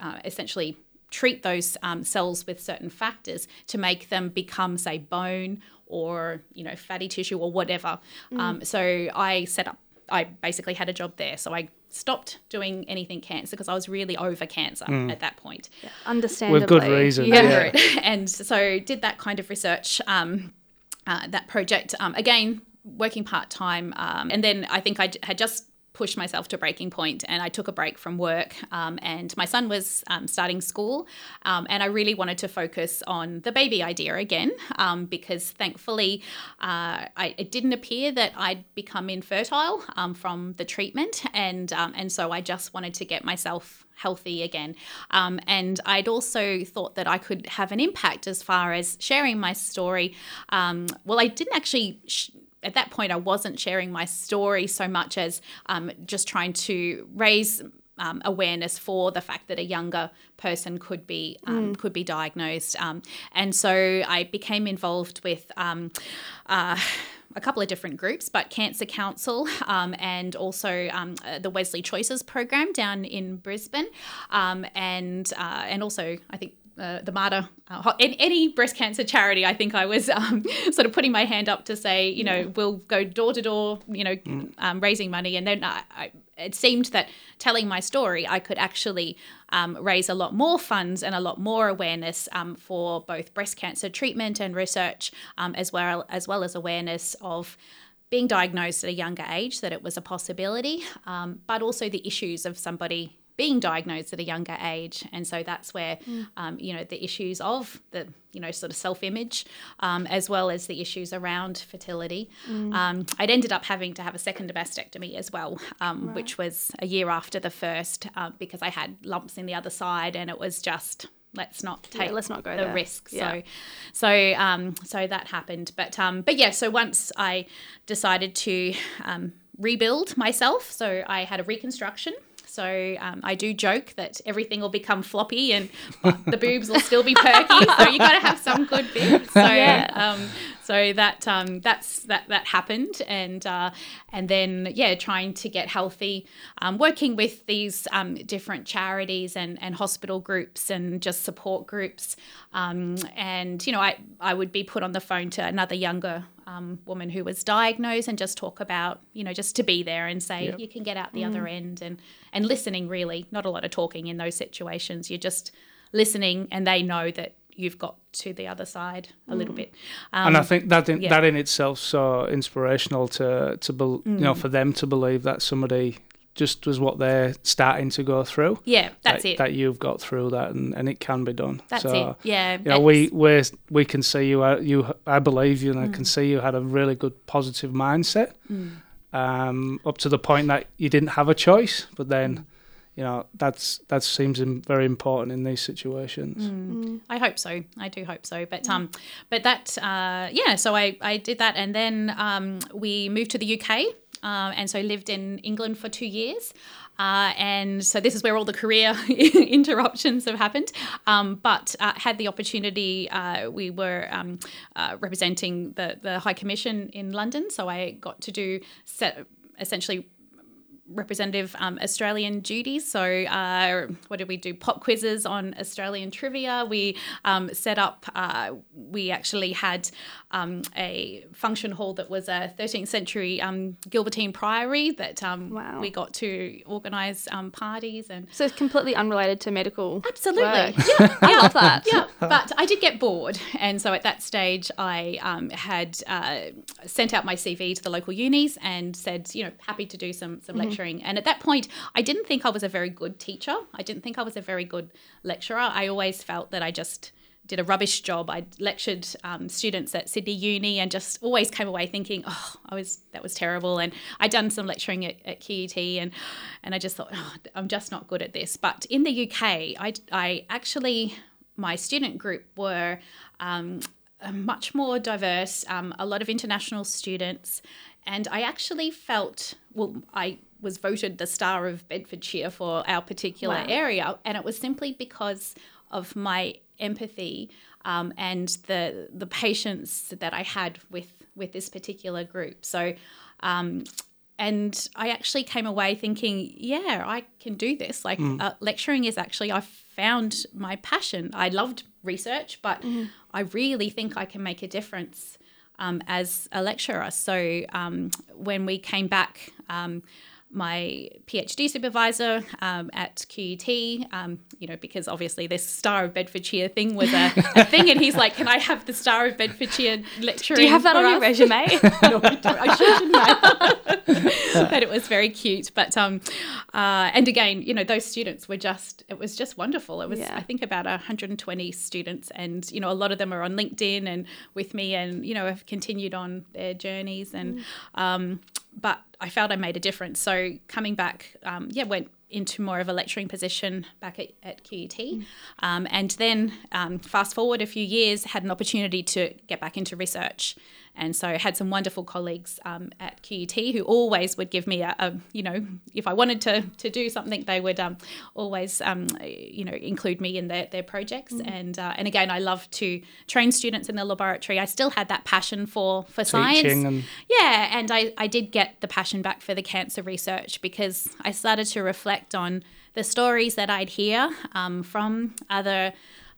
Speaker 3: uh, essentially treat those um, cells with certain factors to make them become, say, bone or you know fatty tissue or whatever. Um, so I set up. I basically had a job there. So I stopped doing anything cancer because I was really over cancer at that point.
Speaker 1: Understandably.
Speaker 2: with good reason.
Speaker 1: Yeah.
Speaker 2: Yeah.
Speaker 3: And so did that kind of research. Um, uh, that project um, again working part time, um, and then I think I had just pushed myself to breaking point and I took a break from work um, and my son was um, starting school um, and I really wanted to focus on the baby idea again um, because thankfully uh, I, it didn't appear that I'd become infertile um, from the treatment and and so I just wanted to get myself healthy again. Um, and I'd also thought that I could have an impact as far as sharing my story. Um, well, I didn't actually. Sh- at that point, I wasn't sharing my story so much as um, just trying to raise um, awareness for the fact that a younger person could be um, could be diagnosed, um, and so I became involved with. Um, uh, a couple of different groups, but Cancer Council um, and also um, uh, the Wesley Choices program down in Brisbane, um, and uh, and also I think uh, the MARTA, uh, ho- any, breast cancer charity, I think I was um, sort of putting my hand up to say, you know, we'll go door to door, you know, um, raising money. And then I, I, it seemed that telling my story, I could actually um, raise a lot more funds and a lot more awareness um, for both breast cancer treatment and research, um, as well as well as awareness of being diagnosed at a younger age, that it was a possibility, um, but also the issues of somebody being diagnosed at a younger age, and so that's where um, you know the issues of the you know sort of self-image, um, as well as the issues around fertility. Um, I'd ended up having to have a second mastectomy as well, um, which was a year after the first uh, because I had lumps in the other side, and it was just let's not take
Speaker 1: let's not go
Speaker 3: the
Speaker 1: there.
Speaker 3: risk.
Speaker 1: Yeah.
Speaker 3: So, so um, so that happened. But um, but yeah. So once I decided to um, rebuild myself, so I had a reconstruction. So um, I do joke that everything will become floppy and the boobs will still be perky. So you got to have some good bits. So
Speaker 1: Yeah.
Speaker 3: um, so that um, that's that that happened, and uh, and then yeah, trying to get healthy, um, working with these um, different charities and and hospital groups and just support groups, um, and you know I I would be put on the phone to another younger um, woman who was diagnosed and just talk about you know just to be there and say
Speaker 2: Yep.
Speaker 3: you can get out the other end and and listening really not a lot of talking in those situations you're just listening and they know that you've got to the other side a little bit um,
Speaker 2: and I think that in,
Speaker 3: yeah.
Speaker 2: that in itself so inspirational to to bel you
Speaker 3: Mm.
Speaker 2: know for them to believe that somebody just was what they're starting to go through.
Speaker 3: yeah that's
Speaker 2: that,
Speaker 3: it
Speaker 2: That you've got through that and, and it can be done.
Speaker 3: that's
Speaker 2: so,
Speaker 3: it yeah
Speaker 2: You know, we we we can see you. uh, You, I believe you, and I
Speaker 3: Mm.
Speaker 2: can see you had a really good positive mindset. Um, up to the point that you didn't have a choice, but
Speaker 3: Mm.
Speaker 2: then, you know, that's that seems very important in these situations.
Speaker 3: Mm. I hope so. I do hope so. But um, but that uh, yeah. So I I did that, and then um, we moved to the UK. Uh, and so lived in England for two years. Uh, and so this is where all the career interruptions have happened. Um, but uh, had the opportunity, uh, we were um, uh, representing the, the High Commission in London. So I got to do set, essentially representative um, Australian duties. So, uh, what did we do? Pop quizzes on Australian trivia. We um, set up, uh, we actually had um, a function hall that was a 13th century um, Gilbertine priory that um, wow. we got to organise um, parties. and
Speaker 1: So, it's completely unrelated to medical.
Speaker 3: Absolutely.
Speaker 1: Work. Yeah,
Speaker 3: I
Speaker 1: love that.
Speaker 3: Yeah, but I did get bored. And so, at that stage, I had uh, sent out my CV to the local unis and said, you know, happy to do some, some mm-hmm. And at that point, I didn't think I was a very good teacher. I didn't think I was a very good lecturer. I always felt that I just did a rubbish job. I lectured um, students at Sydney Uni and just always came away thinking, oh, I was that was terrible. And I'd done some lecturing at, at QUT and and I just thought, oh, I'm just not good at this. But in the UK, I, I actually my student group were um, much more diverse, um, a lot of international students, and I actually felt well. I was voted the star of Bedfordshire for our particular wow. area, and it was simply because of my empathy um, and the the patience that I had with with this particular group. So. Um, and I actually came away thinking, yeah, I can do this. Like mm. uh, lecturing is actually I found my passion. I loved research, but mm. I really think I can make a difference um, as a lecturer. So um, when we came back um, my PhD supervisor um, at QUT, um, you know, because obviously this Star of Bedfordshire thing was a, a, thing, and he's like, "Can I have the Star of Bedfordshire lecturing?"
Speaker 1: Do you have that on
Speaker 3: us?
Speaker 1: your resume?
Speaker 3: no, I, don't. I shouldn't. but it was very cute. But um, uh, and again, you know, those students were just it was just wonderful. It was yeah. I think about 120 students, and you know, a lot of them are on LinkedIn and with me, and you know, have continued on their journeys and. Mm. Um, but I felt I made a difference. So coming back, um, yeah, went into more of a lecturing position back at, at QUT. Mm. Um, and then um, fast forward a few years, had an opportunity to get back into research. And so I had some wonderful colleagues um, at QUT who always would give me a, a, you know, if I wanted to, to do something, they would um, always, um, you know, include me in their, their projects. Mm. And uh, and again, I love to train students in the laboratory. I still had that passion for, for science. And- yeah, and I, I did get the passion back for the cancer research because I started to reflect on the stories that I'd hear um, from other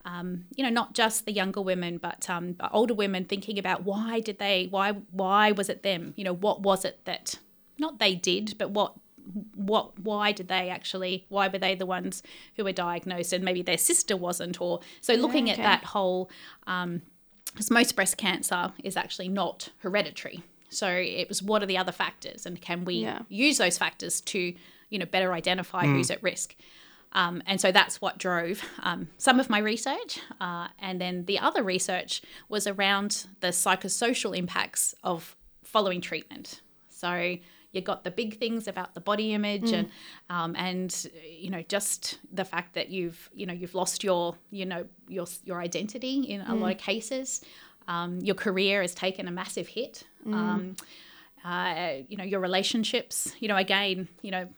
Speaker 3: um, you know, not just the younger women, but, um, older women thinking about why did they, why, why was it them? You know, what was it that, not they did, but what, what, why did they actually, why were they the ones who were diagnosed and maybe their sister wasn't? Or so looking yeah, okay. at that whole, um, because most breast cancer is actually not hereditary. So it was what are the other factors and can we yeah. use those factors to, you know, better identify mm. who's at risk? Um, and so that's what drove um, some of my research. Uh, and then the other research was around the psychosocial impacts of following treatment. So you got the big things about the body image mm. and um, and you know just the fact that you've you know you've lost your you know your your identity in a mm. lot of cases. Um, your career has taken a massive hit. Mm. Um, uh, you know your relationships. You know again you know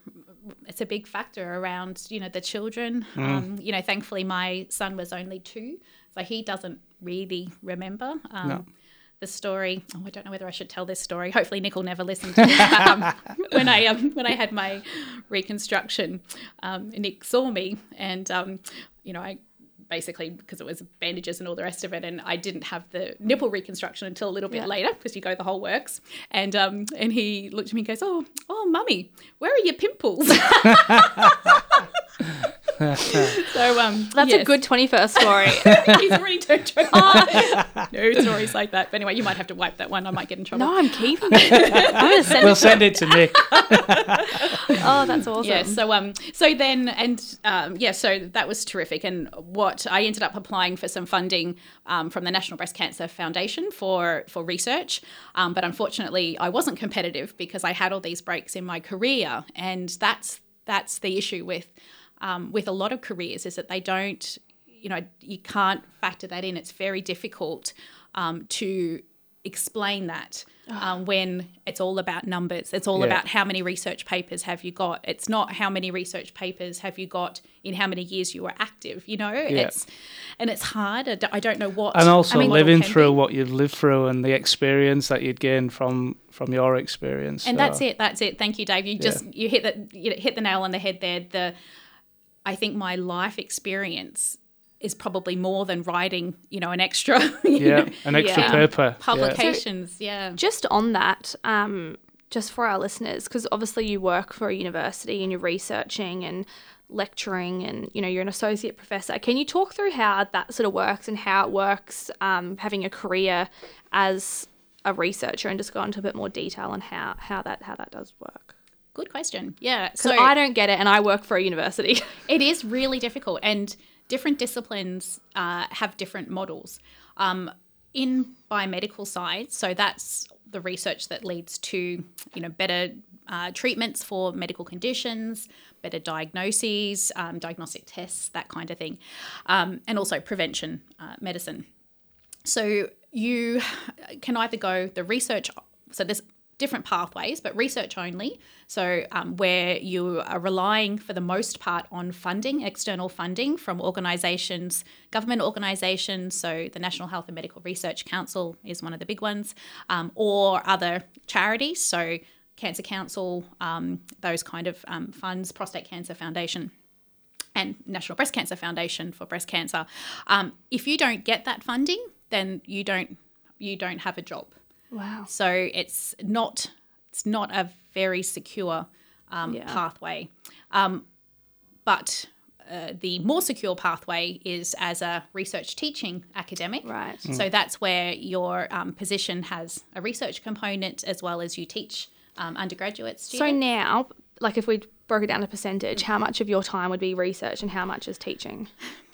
Speaker 3: it's a big factor around you know the children. Mm. Um, you know, thankfully my son was only two, so he doesn't really remember. Um, no. The story. Oh, I don't know whether I should tell this story. Hopefully, Nick will never listen to this. um, when I um, when I had my reconstruction, um, Nick saw me, and um, you know, I basically because it was bandages and all the rest of it and I didn't have the nipple reconstruction until a little bit yeah. later because you go the whole works and um and he looked at me and goes oh oh mummy where are your pimples so um,
Speaker 1: that's yes. a good twenty-first story.
Speaker 3: He's already turned oh. No stories like that. But anyway, you might have to wipe that one. I might get in trouble.
Speaker 1: No, I'm keeping it. I'm
Speaker 2: send we'll it send it to Nick.
Speaker 1: oh, that's awesome.
Speaker 3: Yeah. So um, so then and um, yeah, so that was terrific. And what I ended up applying for some funding um, from the National Breast Cancer Foundation for for research, um, but unfortunately, I wasn't competitive because I had all these breaks in my career, and that's that's the issue with um, with a lot of careers is that they don't, you know, you can't factor that in. It's very difficult um, to explain that um, when it's all about numbers. It's all
Speaker 2: Yeah.
Speaker 3: about how many research papers have you got. It's not how many research papers have you got in how many years you were active. You know, it's and it's hard. I don't, know what.
Speaker 2: and also
Speaker 3: I mean,
Speaker 2: living through
Speaker 3: be.
Speaker 2: what you've lived through and the experience that you'd gained from from your experience.
Speaker 3: And
Speaker 2: So,
Speaker 3: that's it. That's it. Thank you, Dave. You just you hit the you hit the nail on the head there. The I think my life experience is probably more than writing, you know, an extra you
Speaker 2: Yeah,
Speaker 3: know,
Speaker 2: an extra
Speaker 1: Yeah.
Speaker 2: paper. Yeah.
Speaker 3: publications. Yeah.
Speaker 1: Just on that, um, just for our listeners, because obviously you work for a university and you're researching and lecturing and you know you're an associate professor can you talk through how that sort of works and how it works um, having a career as a researcher and just go into a bit more detail on how, how that how that does work
Speaker 3: Good question. Yeah. So
Speaker 1: i don't get it and i work for a university
Speaker 3: it is really difficult, and different disciplines uh, have different models. Um, in biomedical science, so that's the research that leads to you know better uh, treatments for medical conditions, better diagnoses, um, diagnostic tests, that kind of thing, um, and also prevention uh, medicine. So you can either go the research. So there's different pathways, but research only. So um, where you are relying for the most part on funding, external funding from organisations, government organisations. So the National Health and Medical Research Council is one of the big ones, um, or other charities. So Cancer Council, um, those kind of um, funds, Prostate Cancer Foundation and National Breast Cancer Foundation for breast cancer. Um, if you don't get that funding, then you don't you don't have a job.
Speaker 1: Wow
Speaker 3: So it's not it's not a very secure um,
Speaker 1: Yeah.
Speaker 3: pathway. Um, but uh, the more secure pathway is as a research teaching academic.
Speaker 1: right
Speaker 3: So that's where your um, position has a research component as well as you teach um, undergraduate
Speaker 1: so now like if we broke it down to percentage how much of your time would be research and how much is teaching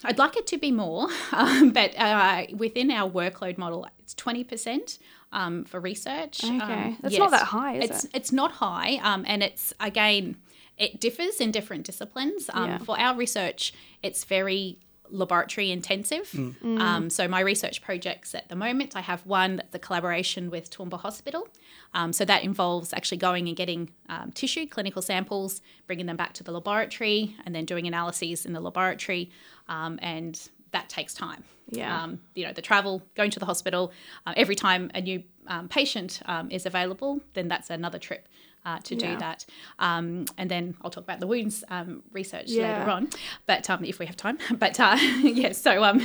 Speaker 3: I'd like it to be more, um, but uh, within our workload model, it's twenty percent um, for research.
Speaker 1: Okay.
Speaker 3: Um,
Speaker 1: That's not that high, is
Speaker 3: it's,
Speaker 1: it?
Speaker 3: It's not high, um, and it's again, it differs in different disciplines. Um,
Speaker 1: Yeah.
Speaker 3: For our research, it's very laboratory intensive.
Speaker 1: Mm.
Speaker 3: Um, so my research projects at the moment, I have one that's a collaboration with Toowoomba Hospital. Um, so that involves actually going and getting um, tissue, clinical samples, bringing them back to the laboratory, and then doing analyses in the laboratory, um, and that takes time.
Speaker 1: Yeah.
Speaker 3: Um, you know, the travel, going to the hospital, uh, every time a new um, patient um, is available, then that's another trip. Uh, to
Speaker 1: Yeah.
Speaker 3: do that, um, and then I'll talk about the wounds um, research
Speaker 1: Yeah.
Speaker 3: later on, but um, if we have time. But uh, yeah, so um,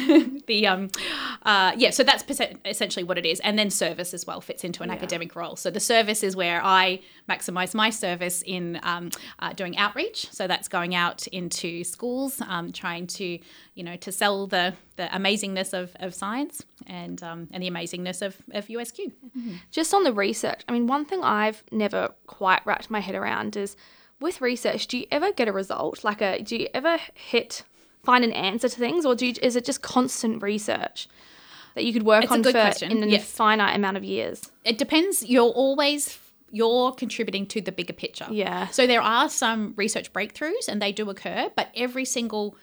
Speaker 3: the um, uh, yeah, so that's essentially what it is, and then service as well fits into an academic role. So the service is where I maximize my service in um, uh, doing outreach. So that's going out into schools, um, trying to you know to sell the the amazingness of, of science and um, and the amazingness of, of USQ.
Speaker 1: just on the research, I mean, one thing I've never quite wrapped my head around is with research, do you ever get a result? Like a do you ever hit find an answer to things or do you, is it just constant research that you could work
Speaker 3: It's
Speaker 1: on for
Speaker 3: question,
Speaker 1: in a
Speaker 3: yes.
Speaker 1: finite amount of years?
Speaker 3: It depends. You're always you're contributing to the bigger picture.
Speaker 1: Yeah.
Speaker 3: So there are some research breakthroughs and they do occur, but every single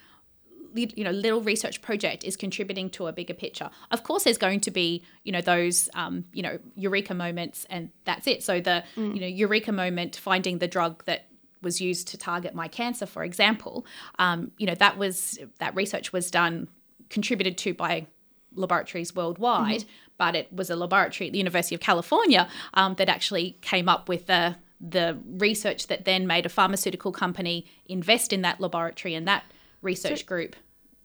Speaker 3: you know little research project is contributing to a bigger picture. Of course, there's going to be you know those um, you know eureka moments, and that's it. So the you know eureka moment, finding the drug that was used to target my cancer, for example, um, you know that was that research was done contributed to by laboratories worldwide, but it was a laboratory at the University of California um, that actually came up with the the research that then made a pharmaceutical company invest in that laboratory and that research group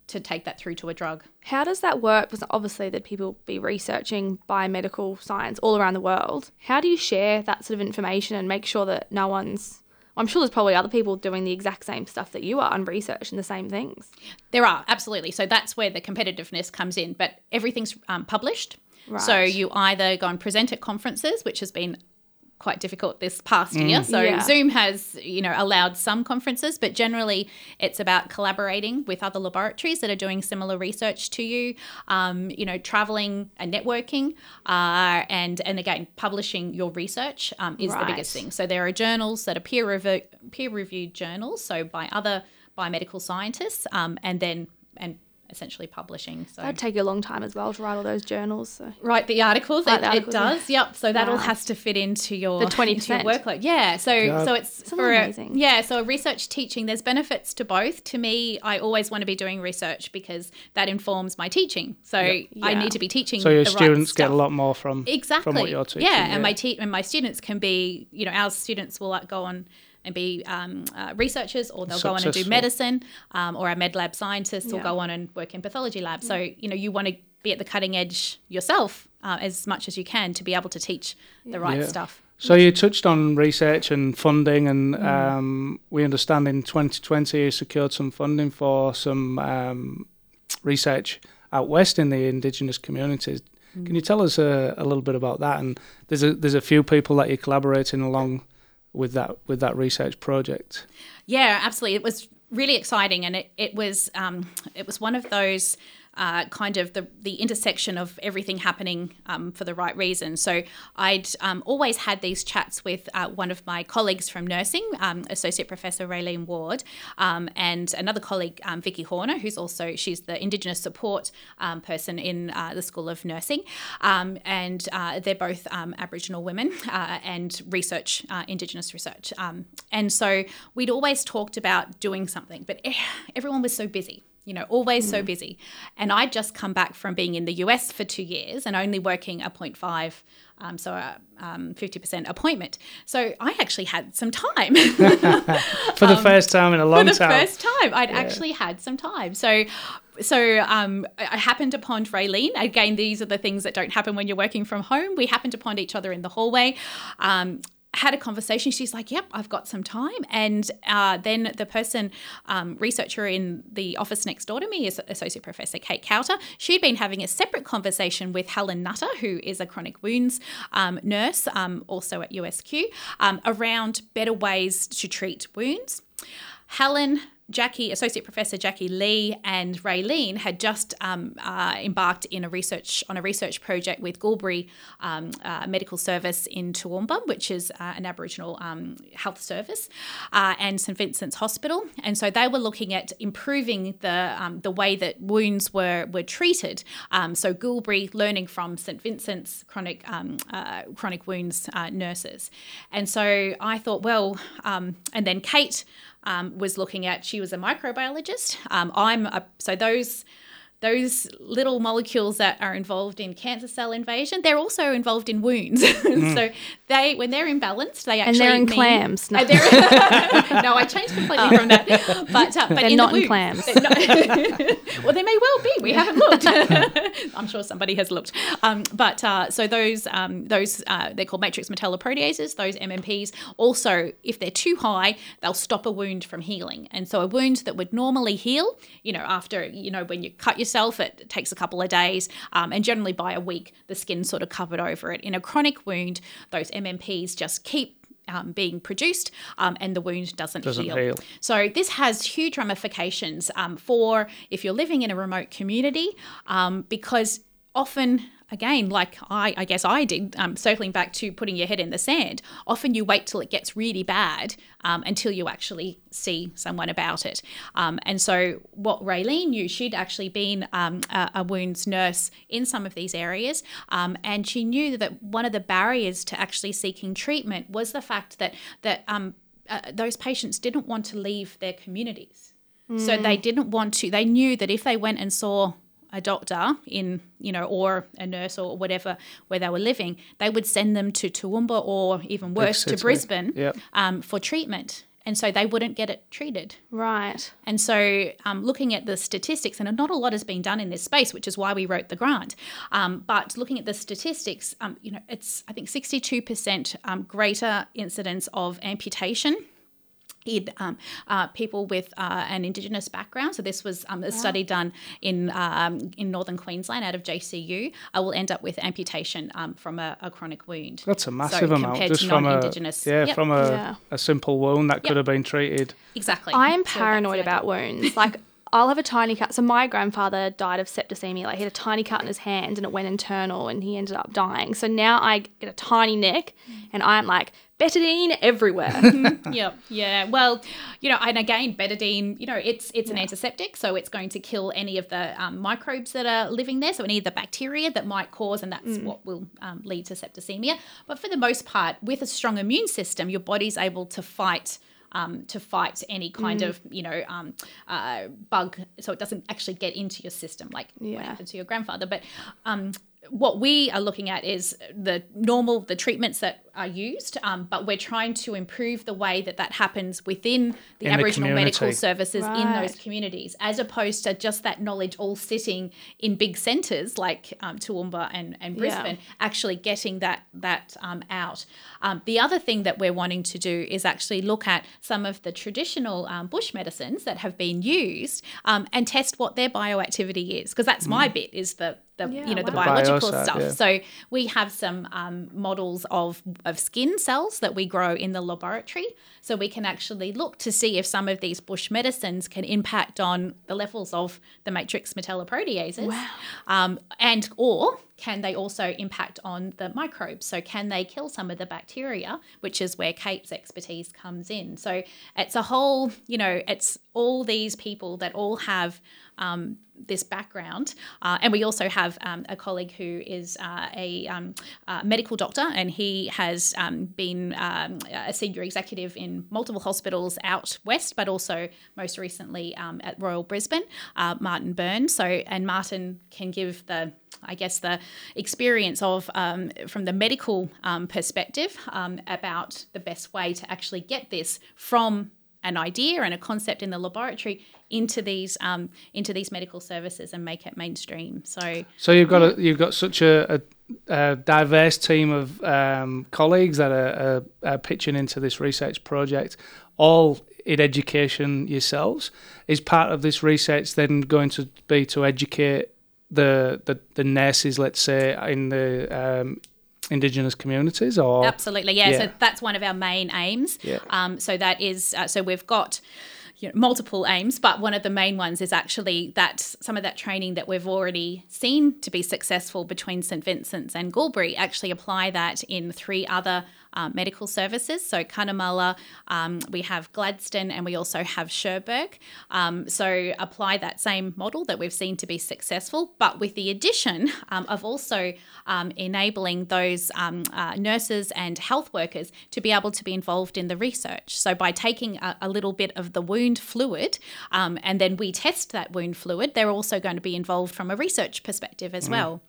Speaker 3: to take that through to a drug.
Speaker 1: How does that work? Because obviously that people be researching biomedical science all around the world. How do you share that sort of information and make sure that no one's I'm sure there's probably other people doing the exact same stuff that you are and researching the same things.
Speaker 3: There are absolutely. So that's where the competitiveness comes in. But everything's um, published. So you either go and present at conferences, which has been quite difficult this past year. So
Speaker 1: Yeah.
Speaker 3: Zoom has, you know, allowed some conferences, but generally it's about collaborating with other laboratories that are doing similar research to you. Um, you know, traveling and networking, uh, and and again publishing your research um, is the biggest thing. So there are journals that are peer review, peer reviewed journals, so by other biomedical scientists, um, and then and essentially publishing. So
Speaker 1: That'd take you a long time as well to write all those journals. So.
Speaker 3: write the articles.
Speaker 1: Write
Speaker 3: it,
Speaker 1: the articles,
Speaker 3: it does. Yep. So that all has to fit into your
Speaker 1: The
Speaker 3: into your
Speaker 1: 20%.
Speaker 3: workload. Yeah. So
Speaker 2: God.
Speaker 3: so it's
Speaker 1: Isn't
Speaker 3: for
Speaker 1: that
Speaker 3: a,
Speaker 1: amazing?
Speaker 3: yeah. So research teaching. There's benefits to both. To me, I always want to be doing research because that informs my teaching. So I
Speaker 1: Yeah.
Speaker 3: need to be teaching.
Speaker 2: So your
Speaker 3: the right
Speaker 2: students get a lot more from
Speaker 3: exactly
Speaker 2: from what you're teaching.
Speaker 3: yeah, and my te- and my students can be you know our students will like, go on and be um, uh, researchers or they'll go on and do medicine um, or our med lab scientists will
Speaker 1: Yeah.
Speaker 3: go on and work in pathology labs so you know you want to be at the cutting edge yourself uh, as much as you can to be able to teach the right
Speaker 2: Yeah.
Speaker 3: stuff
Speaker 2: So you touched on research and funding, and
Speaker 3: Mm.
Speaker 2: um, we understand in 2020 you secured some funding for some um, research out west in the Indigenous communities.
Speaker 3: Mm.
Speaker 2: Can you tell us a, a little bit about that? And there's a there's a few people that you're collaborating along with that with that research project.
Speaker 3: Yeah, absolutely. It was really exciting, and it it was um, it was one of those. Uh, kind of the, the intersection of everything happening um, for the right reason. So I'd um, always had these chats with uh, one of my colleagues from nursing, um, Associate Professor Raelene Ward, um, and another colleague, um, Vicky Horner, who's also she's the Indigenous support um, person in uh, the School of Nursing, and uh, they're both Aboriginal women uh, and research uh, Indigenous research. And so we'd always talked about doing something, but eh, everyone was so busy. You know, always so busy. And I'd just come back from being in the US for two years and only working a 0.5, um, so a um, 50% appointment. So I actually had some time.
Speaker 2: For the first time in a long
Speaker 3: time. for the
Speaker 2: time.
Speaker 3: first time i'd actually had some time so so um, I I happened upon Raelene. Again, these are the things that don't happen when you're working from home. We happened upon each other in the hallway. Um, had a conversation. She's like, "Yep, I've got some time." And uh, then the person, um, researcher in the office next door to me, is Associate Professor Kate Kauter. She'd been having a separate conversation with Helen Nutter, who is a chronic wounds um, nurse, um, also at USQ, um, around better ways to treat wounds. Helen, Jackie, Associate Professor Jackie Lee, and Raelene had just um, uh, embarked in a research on a research project with Gulbury um, uh, Medical Service in Toowoomba, which is uh, an Aboriginal um, health service, uh, and St Vincent's Hospital. And so they were looking at improving the um, the way that wounds were were treated. Um, so Gulbury learning from St Vincent's chronic um, uh, chronic wounds uh, nurses, and so I thought, well, and then Kate um, was looking at. She was a microbiologist. Um, I'm a, so those those little molecules that are involved in cancer cell invasion, they're also involved in wounds. so they, when they're imbalanced, they actually
Speaker 1: And they're in
Speaker 3: mean-
Speaker 1: clams. No.
Speaker 3: Uh, they're- no, I changed completely from that. But uh, but
Speaker 1: They're
Speaker 3: in
Speaker 1: not
Speaker 3: the
Speaker 1: in clams.
Speaker 3: not- well, they may well be. We haven't looked. I'm sure somebody has looked. Um, but uh, so those um, those uh, they're called matrix metalloproteases. Those MMPs also, if they're too high, they'll stop a wound from healing. And so a wound that would normally heal, you know, after you know when you cut yourself, it takes a couple of days, um, and generally by a week, the skin's sort of covered over it. In a chronic wound, those MMPs just keep um, being produced um, and the wound doesn't,
Speaker 2: Doesn't heal.
Speaker 3: So this has huge ramifications um, for if you're living in a remote community um, because often again like I, I guess i did um, circling back to putting your head in the sand often you wait till it gets really bad um, until you actually see someone about it um, and so what raelene knew she'd actually been um, a, a wounds nurse in some of these areas um, and she knew that one of the barriers to actually seeking treatment was the fact that that um, uh, those patients didn't want to leave their communities. So they didn't want to, they knew that if they went and saw a doctor in, you know, or a nurse or whatever where they were living, they would send them to Toowoomba or even worse to. Brisbane
Speaker 2: Yep.
Speaker 3: um, for treatment. And so they wouldn't get it treated.
Speaker 1: Right.
Speaker 3: And so, um, looking at the statistics, and not a lot has been done in this space, which is why we wrote the grant. Um, but looking at the statistics, um, you know, it's I think sixty-two percent um, greater incidence of amputation. In um, uh, people with uh, an Indigenous background, so this was um, a study done in um, in northern Queensland out of JCU. I will end up with amputation um, from a, a chronic wound.
Speaker 2: That's a massive
Speaker 3: So
Speaker 2: amount
Speaker 3: compared
Speaker 2: just
Speaker 3: to
Speaker 2: from a
Speaker 3: non-Indigenous-
Speaker 2: yeah
Speaker 3: Yep.
Speaker 2: from a,
Speaker 1: Yeah.
Speaker 2: a simple wound that could have been treated.
Speaker 3: Exactly.
Speaker 1: I am
Speaker 3: So
Speaker 1: paranoid
Speaker 3: the
Speaker 1: about wounds. Like I'll have a tiny cut. So my grandfather died of septicemia. Like he had a tiny cut in his hand and it went internal and he ended up dying. So now I get a tiny neck and I'm like betadine everywhere.
Speaker 3: yeah, yeah. Well, you know, and again, betadine, you know, it's it's an antiseptic, so it's going to kill any of the um, microbes that are living there, so any of the bacteria that might cause, and that's what will um, lead to septicemia. But for the most part, with a strong immune system, your body's able to fight. Um, to fight any kind of you know um, uh, bug, so it doesn't actually get into your system like what
Speaker 1: Yeah.
Speaker 3: happened to your grandfather. But um, what we are looking at is the normal the treatments that are used um, but we're trying to improve the way that that happens within the
Speaker 2: In the
Speaker 3: aboriginal medical
Speaker 2: community.
Speaker 3: services in those communities as opposed to just that knowledge all sitting in big centres like um, Toowoomba and, and
Speaker 1: Yeah.
Speaker 3: Brisbane actually getting that that um, out um, the other thing that we're wanting to do is actually look at some of the traditional um, bush medicines that have been used um, and test what their bioactivity is because that's
Speaker 2: Mm.
Speaker 3: my bit is the the
Speaker 1: Yeah,
Speaker 3: you know the
Speaker 1: wow.
Speaker 3: biological
Speaker 2: bioside,
Speaker 3: stuff
Speaker 2: yeah.
Speaker 3: so we have some um, models of, of skin cells that we grow in the laboratory. So we can actually look to see if some of these bush medicines can impact on the levels of the matrix metalloproteases. Um, and or can they also impact on the microbes? So can they kill some of the bacteria, which is where Kate's expertise comes in. So it's a whole, you know, it's all these people that all have um, this background. Uh, and we also have um, a colleague who is uh, a um, uh, medical doctor, and he has um, been um, a senior executive in multiple hospitals out west, but also most recently um, at Royal Brisbane, uh, Martin Byrne. So, and Martin can give the I guess the experience of um, from the medical perspective about the best way to actually get this from an idea and a concept in the laboratory into these um, into these medical services and make it mainstream. So
Speaker 2: So you've got a, you've got such a, a, a diverse team of um, colleagues that are, are, are pitching into this research project, all in education yourselves. Is part of this research then going to be to educate the the, the nurses, let's say, in the um, indigenous communities, or
Speaker 3: Absolutely, yeah.
Speaker 2: Yeah.
Speaker 3: So that's one of our main aims.
Speaker 2: Yeah.
Speaker 3: Um, so that is, uh, so we've got you know, multiple aims, but one of the main ones is actually that some of that training that we've already seen to be successful between St Vincent's and Galbury, actually apply that in three other uh, medical services. So Cunnamulla, um, we have Gladstone, and we also have Cherbourg. Um, so apply that same model that we've seen to be successful, but with the addition um, of also um, enabling those um, uh, nurses and health workers to be able to be involved in the research. So by taking a, a little bit of the wound fluid um, and then we test that wound fluid, they're also going to be involved from a research perspective as well.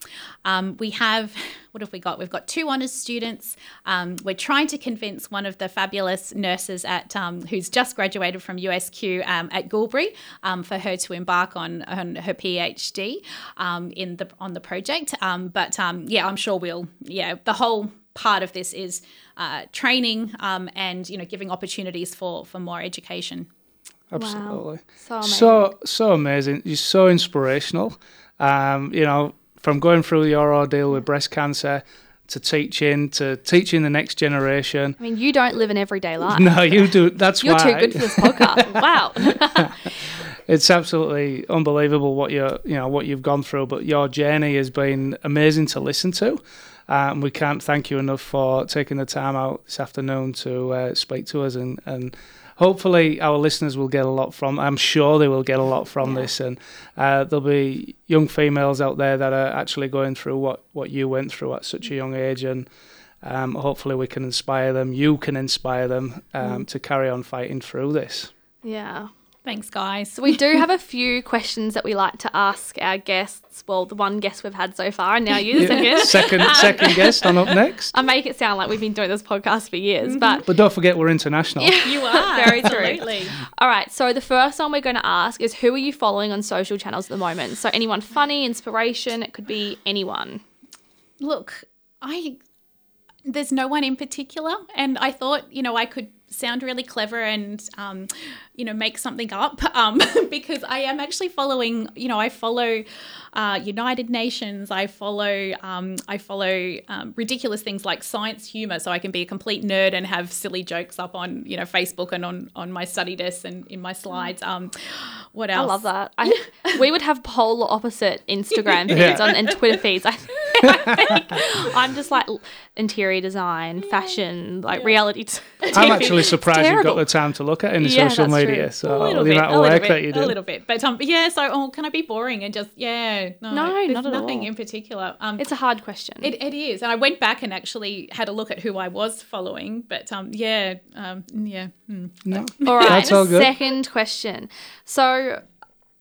Speaker 3: Um, we have, what have we got? We've got two honours students. Um, we're trying to convince one of the fabulous nurses at um, who's just graduated from USQ um, at Galbury um, for her to embark on, on her PhD um, in the on the project. Um, but um, yeah, I'm sure we'll yeah the whole part of this is uh, training um, and you know giving opportunities for for more education.
Speaker 2: absolutely.
Speaker 1: So amazing.
Speaker 2: so so amazing. You're so inspirational. Um, you know, from going through your ordeal with breast cancer to teaching to teaching the next generation.
Speaker 1: I mean, you don't live an everyday life.
Speaker 2: No, you do. That's why.
Speaker 1: You're too good for this podcast. wow.
Speaker 2: it's absolutely unbelievable what you you know what you've gone through. But your journey has been amazing to listen to. Um, we can't thank you enough for taking the time out this afternoon to uh, speak to us and, and hopefully our listeners will get a lot from I'm sure they will get a lot from this and uh, there'll be young females out there that are actually going through what, what you went through at such a young age and um, hopefully we can inspire them you can inspire them um, to carry on fighting through this.
Speaker 1: Yeah.
Speaker 3: Thanks, guys.
Speaker 1: So we do have a few questions that we like to ask our guests. Well, the one guest we've had so far, and now you, the second.
Speaker 2: second um, second guest on up next
Speaker 1: I make it sound like we've been doing this podcast for years, mm-hmm. but
Speaker 2: but don't forget we're international
Speaker 3: You are
Speaker 1: Very true.
Speaker 3: absolutely.
Speaker 1: all right. So the first one we're going to ask is who are you following on social channels at the moment? So anyone funny, inspiration, it could be anyone.
Speaker 3: Look, I there's no one in particular, and I thought you know I could sound really clever and um, you know make something up um, because I am actually following you know I follow uh, United Nations. I follow um, I follow um, ridiculous things like science humor so I can be a complete nerd and have silly jokes up on you know Facebook and on on my study desk and in my slides. Um, what else
Speaker 1: I love that. I, we would have polar opposite Instagram feeds yeah. on, and Twitter feeds. I I'm just like interior design, fashion, like yeah. reality. T-
Speaker 2: I'm actually surprised you've got the time to look at in yeah, social media. True. So the bit, amount of work
Speaker 3: bit,
Speaker 2: that you do,
Speaker 3: a little bit. But um, yeah. So oh, can I be boring and just yeah?
Speaker 1: No, no not at
Speaker 3: nothing
Speaker 1: all.
Speaker 3: in particular.
Speaker 1: Um, it's a hard question.
Speaker 3: It, it is, and I went back and actually had a look at who I was following. But um, yeah, um, yeah. Hmm.
Speaker 2: No.
Speaker 1: All right. That's all good. Second question. So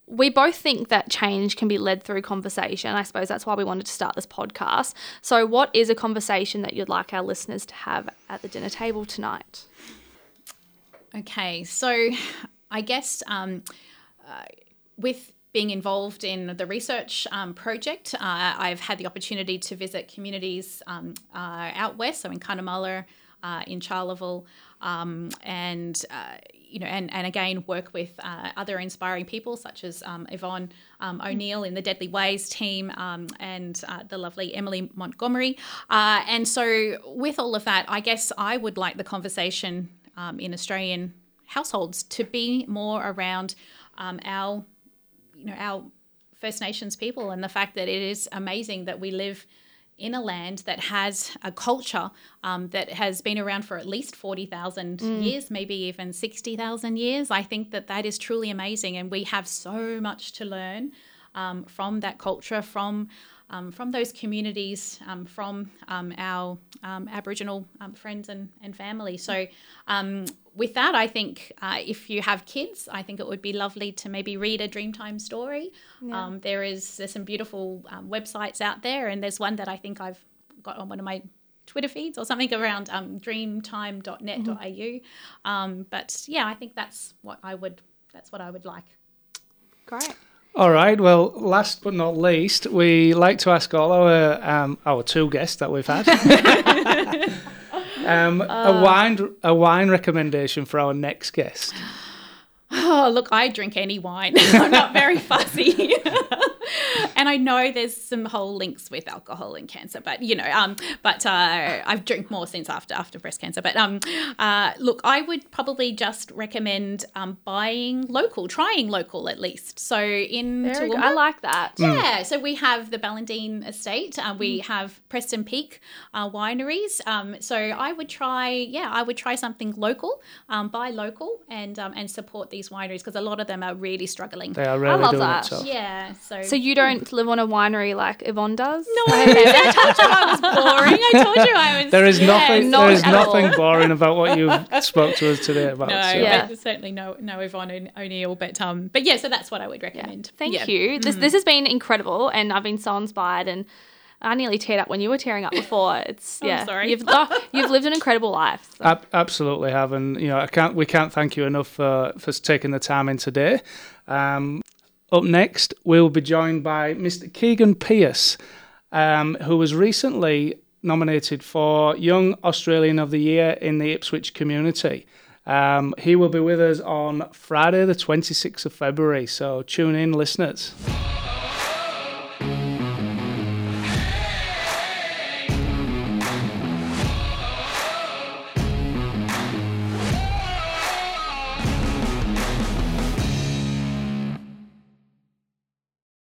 Speaker 1: we both think that change can be led through conversation. I suppose that's why we wanted to start this podcast. So, what is a conversation that you'd like our listeners to have at the dinner table tonight?
Speaker 3: Okay, so I guess um, uh, with being involved in the research um, project, uh, I've had the opportunity to visit communities um, uh, out west, so in Cunnamulla, uh, in Charleville, um, and uh, you know, and, and again work with uh, other inspiring people such as um, Yvonne um, O'Neill in the Deadly Ways team um, and uh, the lovely Emily Montgomery. Uh, and so, with all of that, I guess I would like the conversation um, in Australian households to be more around um, our, you know, our First Nations people and the fact that it is amazing that we live in a land that has a culture um, that has been around for at least 40,000 mm. years, maybe even 60,000 years. I think that that is truly amazing. And we have so much to learn um, from that culture, from um, from those communities, um, from um, our um, Aboriginal um, friends and, and family. So, um, with that, I think uh, if you have kids, I think it would be lovely to maybe read a Dreamtime story. Yeah. there is there's some beautiful websites out there, and there's one that I think I've got on one of my Twitter feeds or something around um, dreamtime.net.au. Mm-hmm. Um, but yeah, I think that's what I would that's what I would like.
Speaker 1: Great.
Speaker 2: All right. Well, last but not least, we like to ask all our um, our two guests that we've had um, uh, a wine a wine recommendation for our next guest.
Speaker 3: Oh, look, I drink any wine. I'm not very fussy. And I know there's some whole links with alcohol and cancer, but you know, um, but uh, I've drank more since after after breast cancer. But um, uh, look, I would probably just recommend um, buying local, trying local at least. So in
Speaker 1: Very Toowoomba, I like that.
Speaker 3: Yeah, mm. so we have the Ballandean Estate. Uh, we mm. have Preston Peak uh, wineries. Um, so I would try, yeah, I would try something local, um, buy local, and um, and support these wineries because a lot of them are really struggling.
Speaker 2: They are really I love doing that.
Speaker 3: it Yeah. So
Speaker 1: so you don't live on a winery like Yvonne does?
Speaker 3: No, I, I told you I was boring. I told you I was.
Speaker 2: There is yeah, nothing. Not there is nothing all. boring about what you spoke to us today about.
Speaker 3: No, so. yeah. certainly no, no Yvonne O'Neill, but um, but yeah. So that's what I would recommend.
Speaker 1: Yeah. Thank
Speaker 3: yeah.
Speaker 1: you. This mm. this has been incredible, and I've been so inspired and. I nearly teared up when you were tearing up before. It's yeah.
Speaker 3: sorry.
Speaker 1: You've oh, you've lived an incredible life.
Speaker 2: So. Ab- absolutely have, and you know I can't we can't thank you enough for for taking the time in today. Um, up next, we'll be joined by Mr. Keegan Pierce, um, who was recently nominated for Young Australian of the Year in the Ipswich community. Um, he will be with us on Friday, the 26th of February, so tune in, listeners.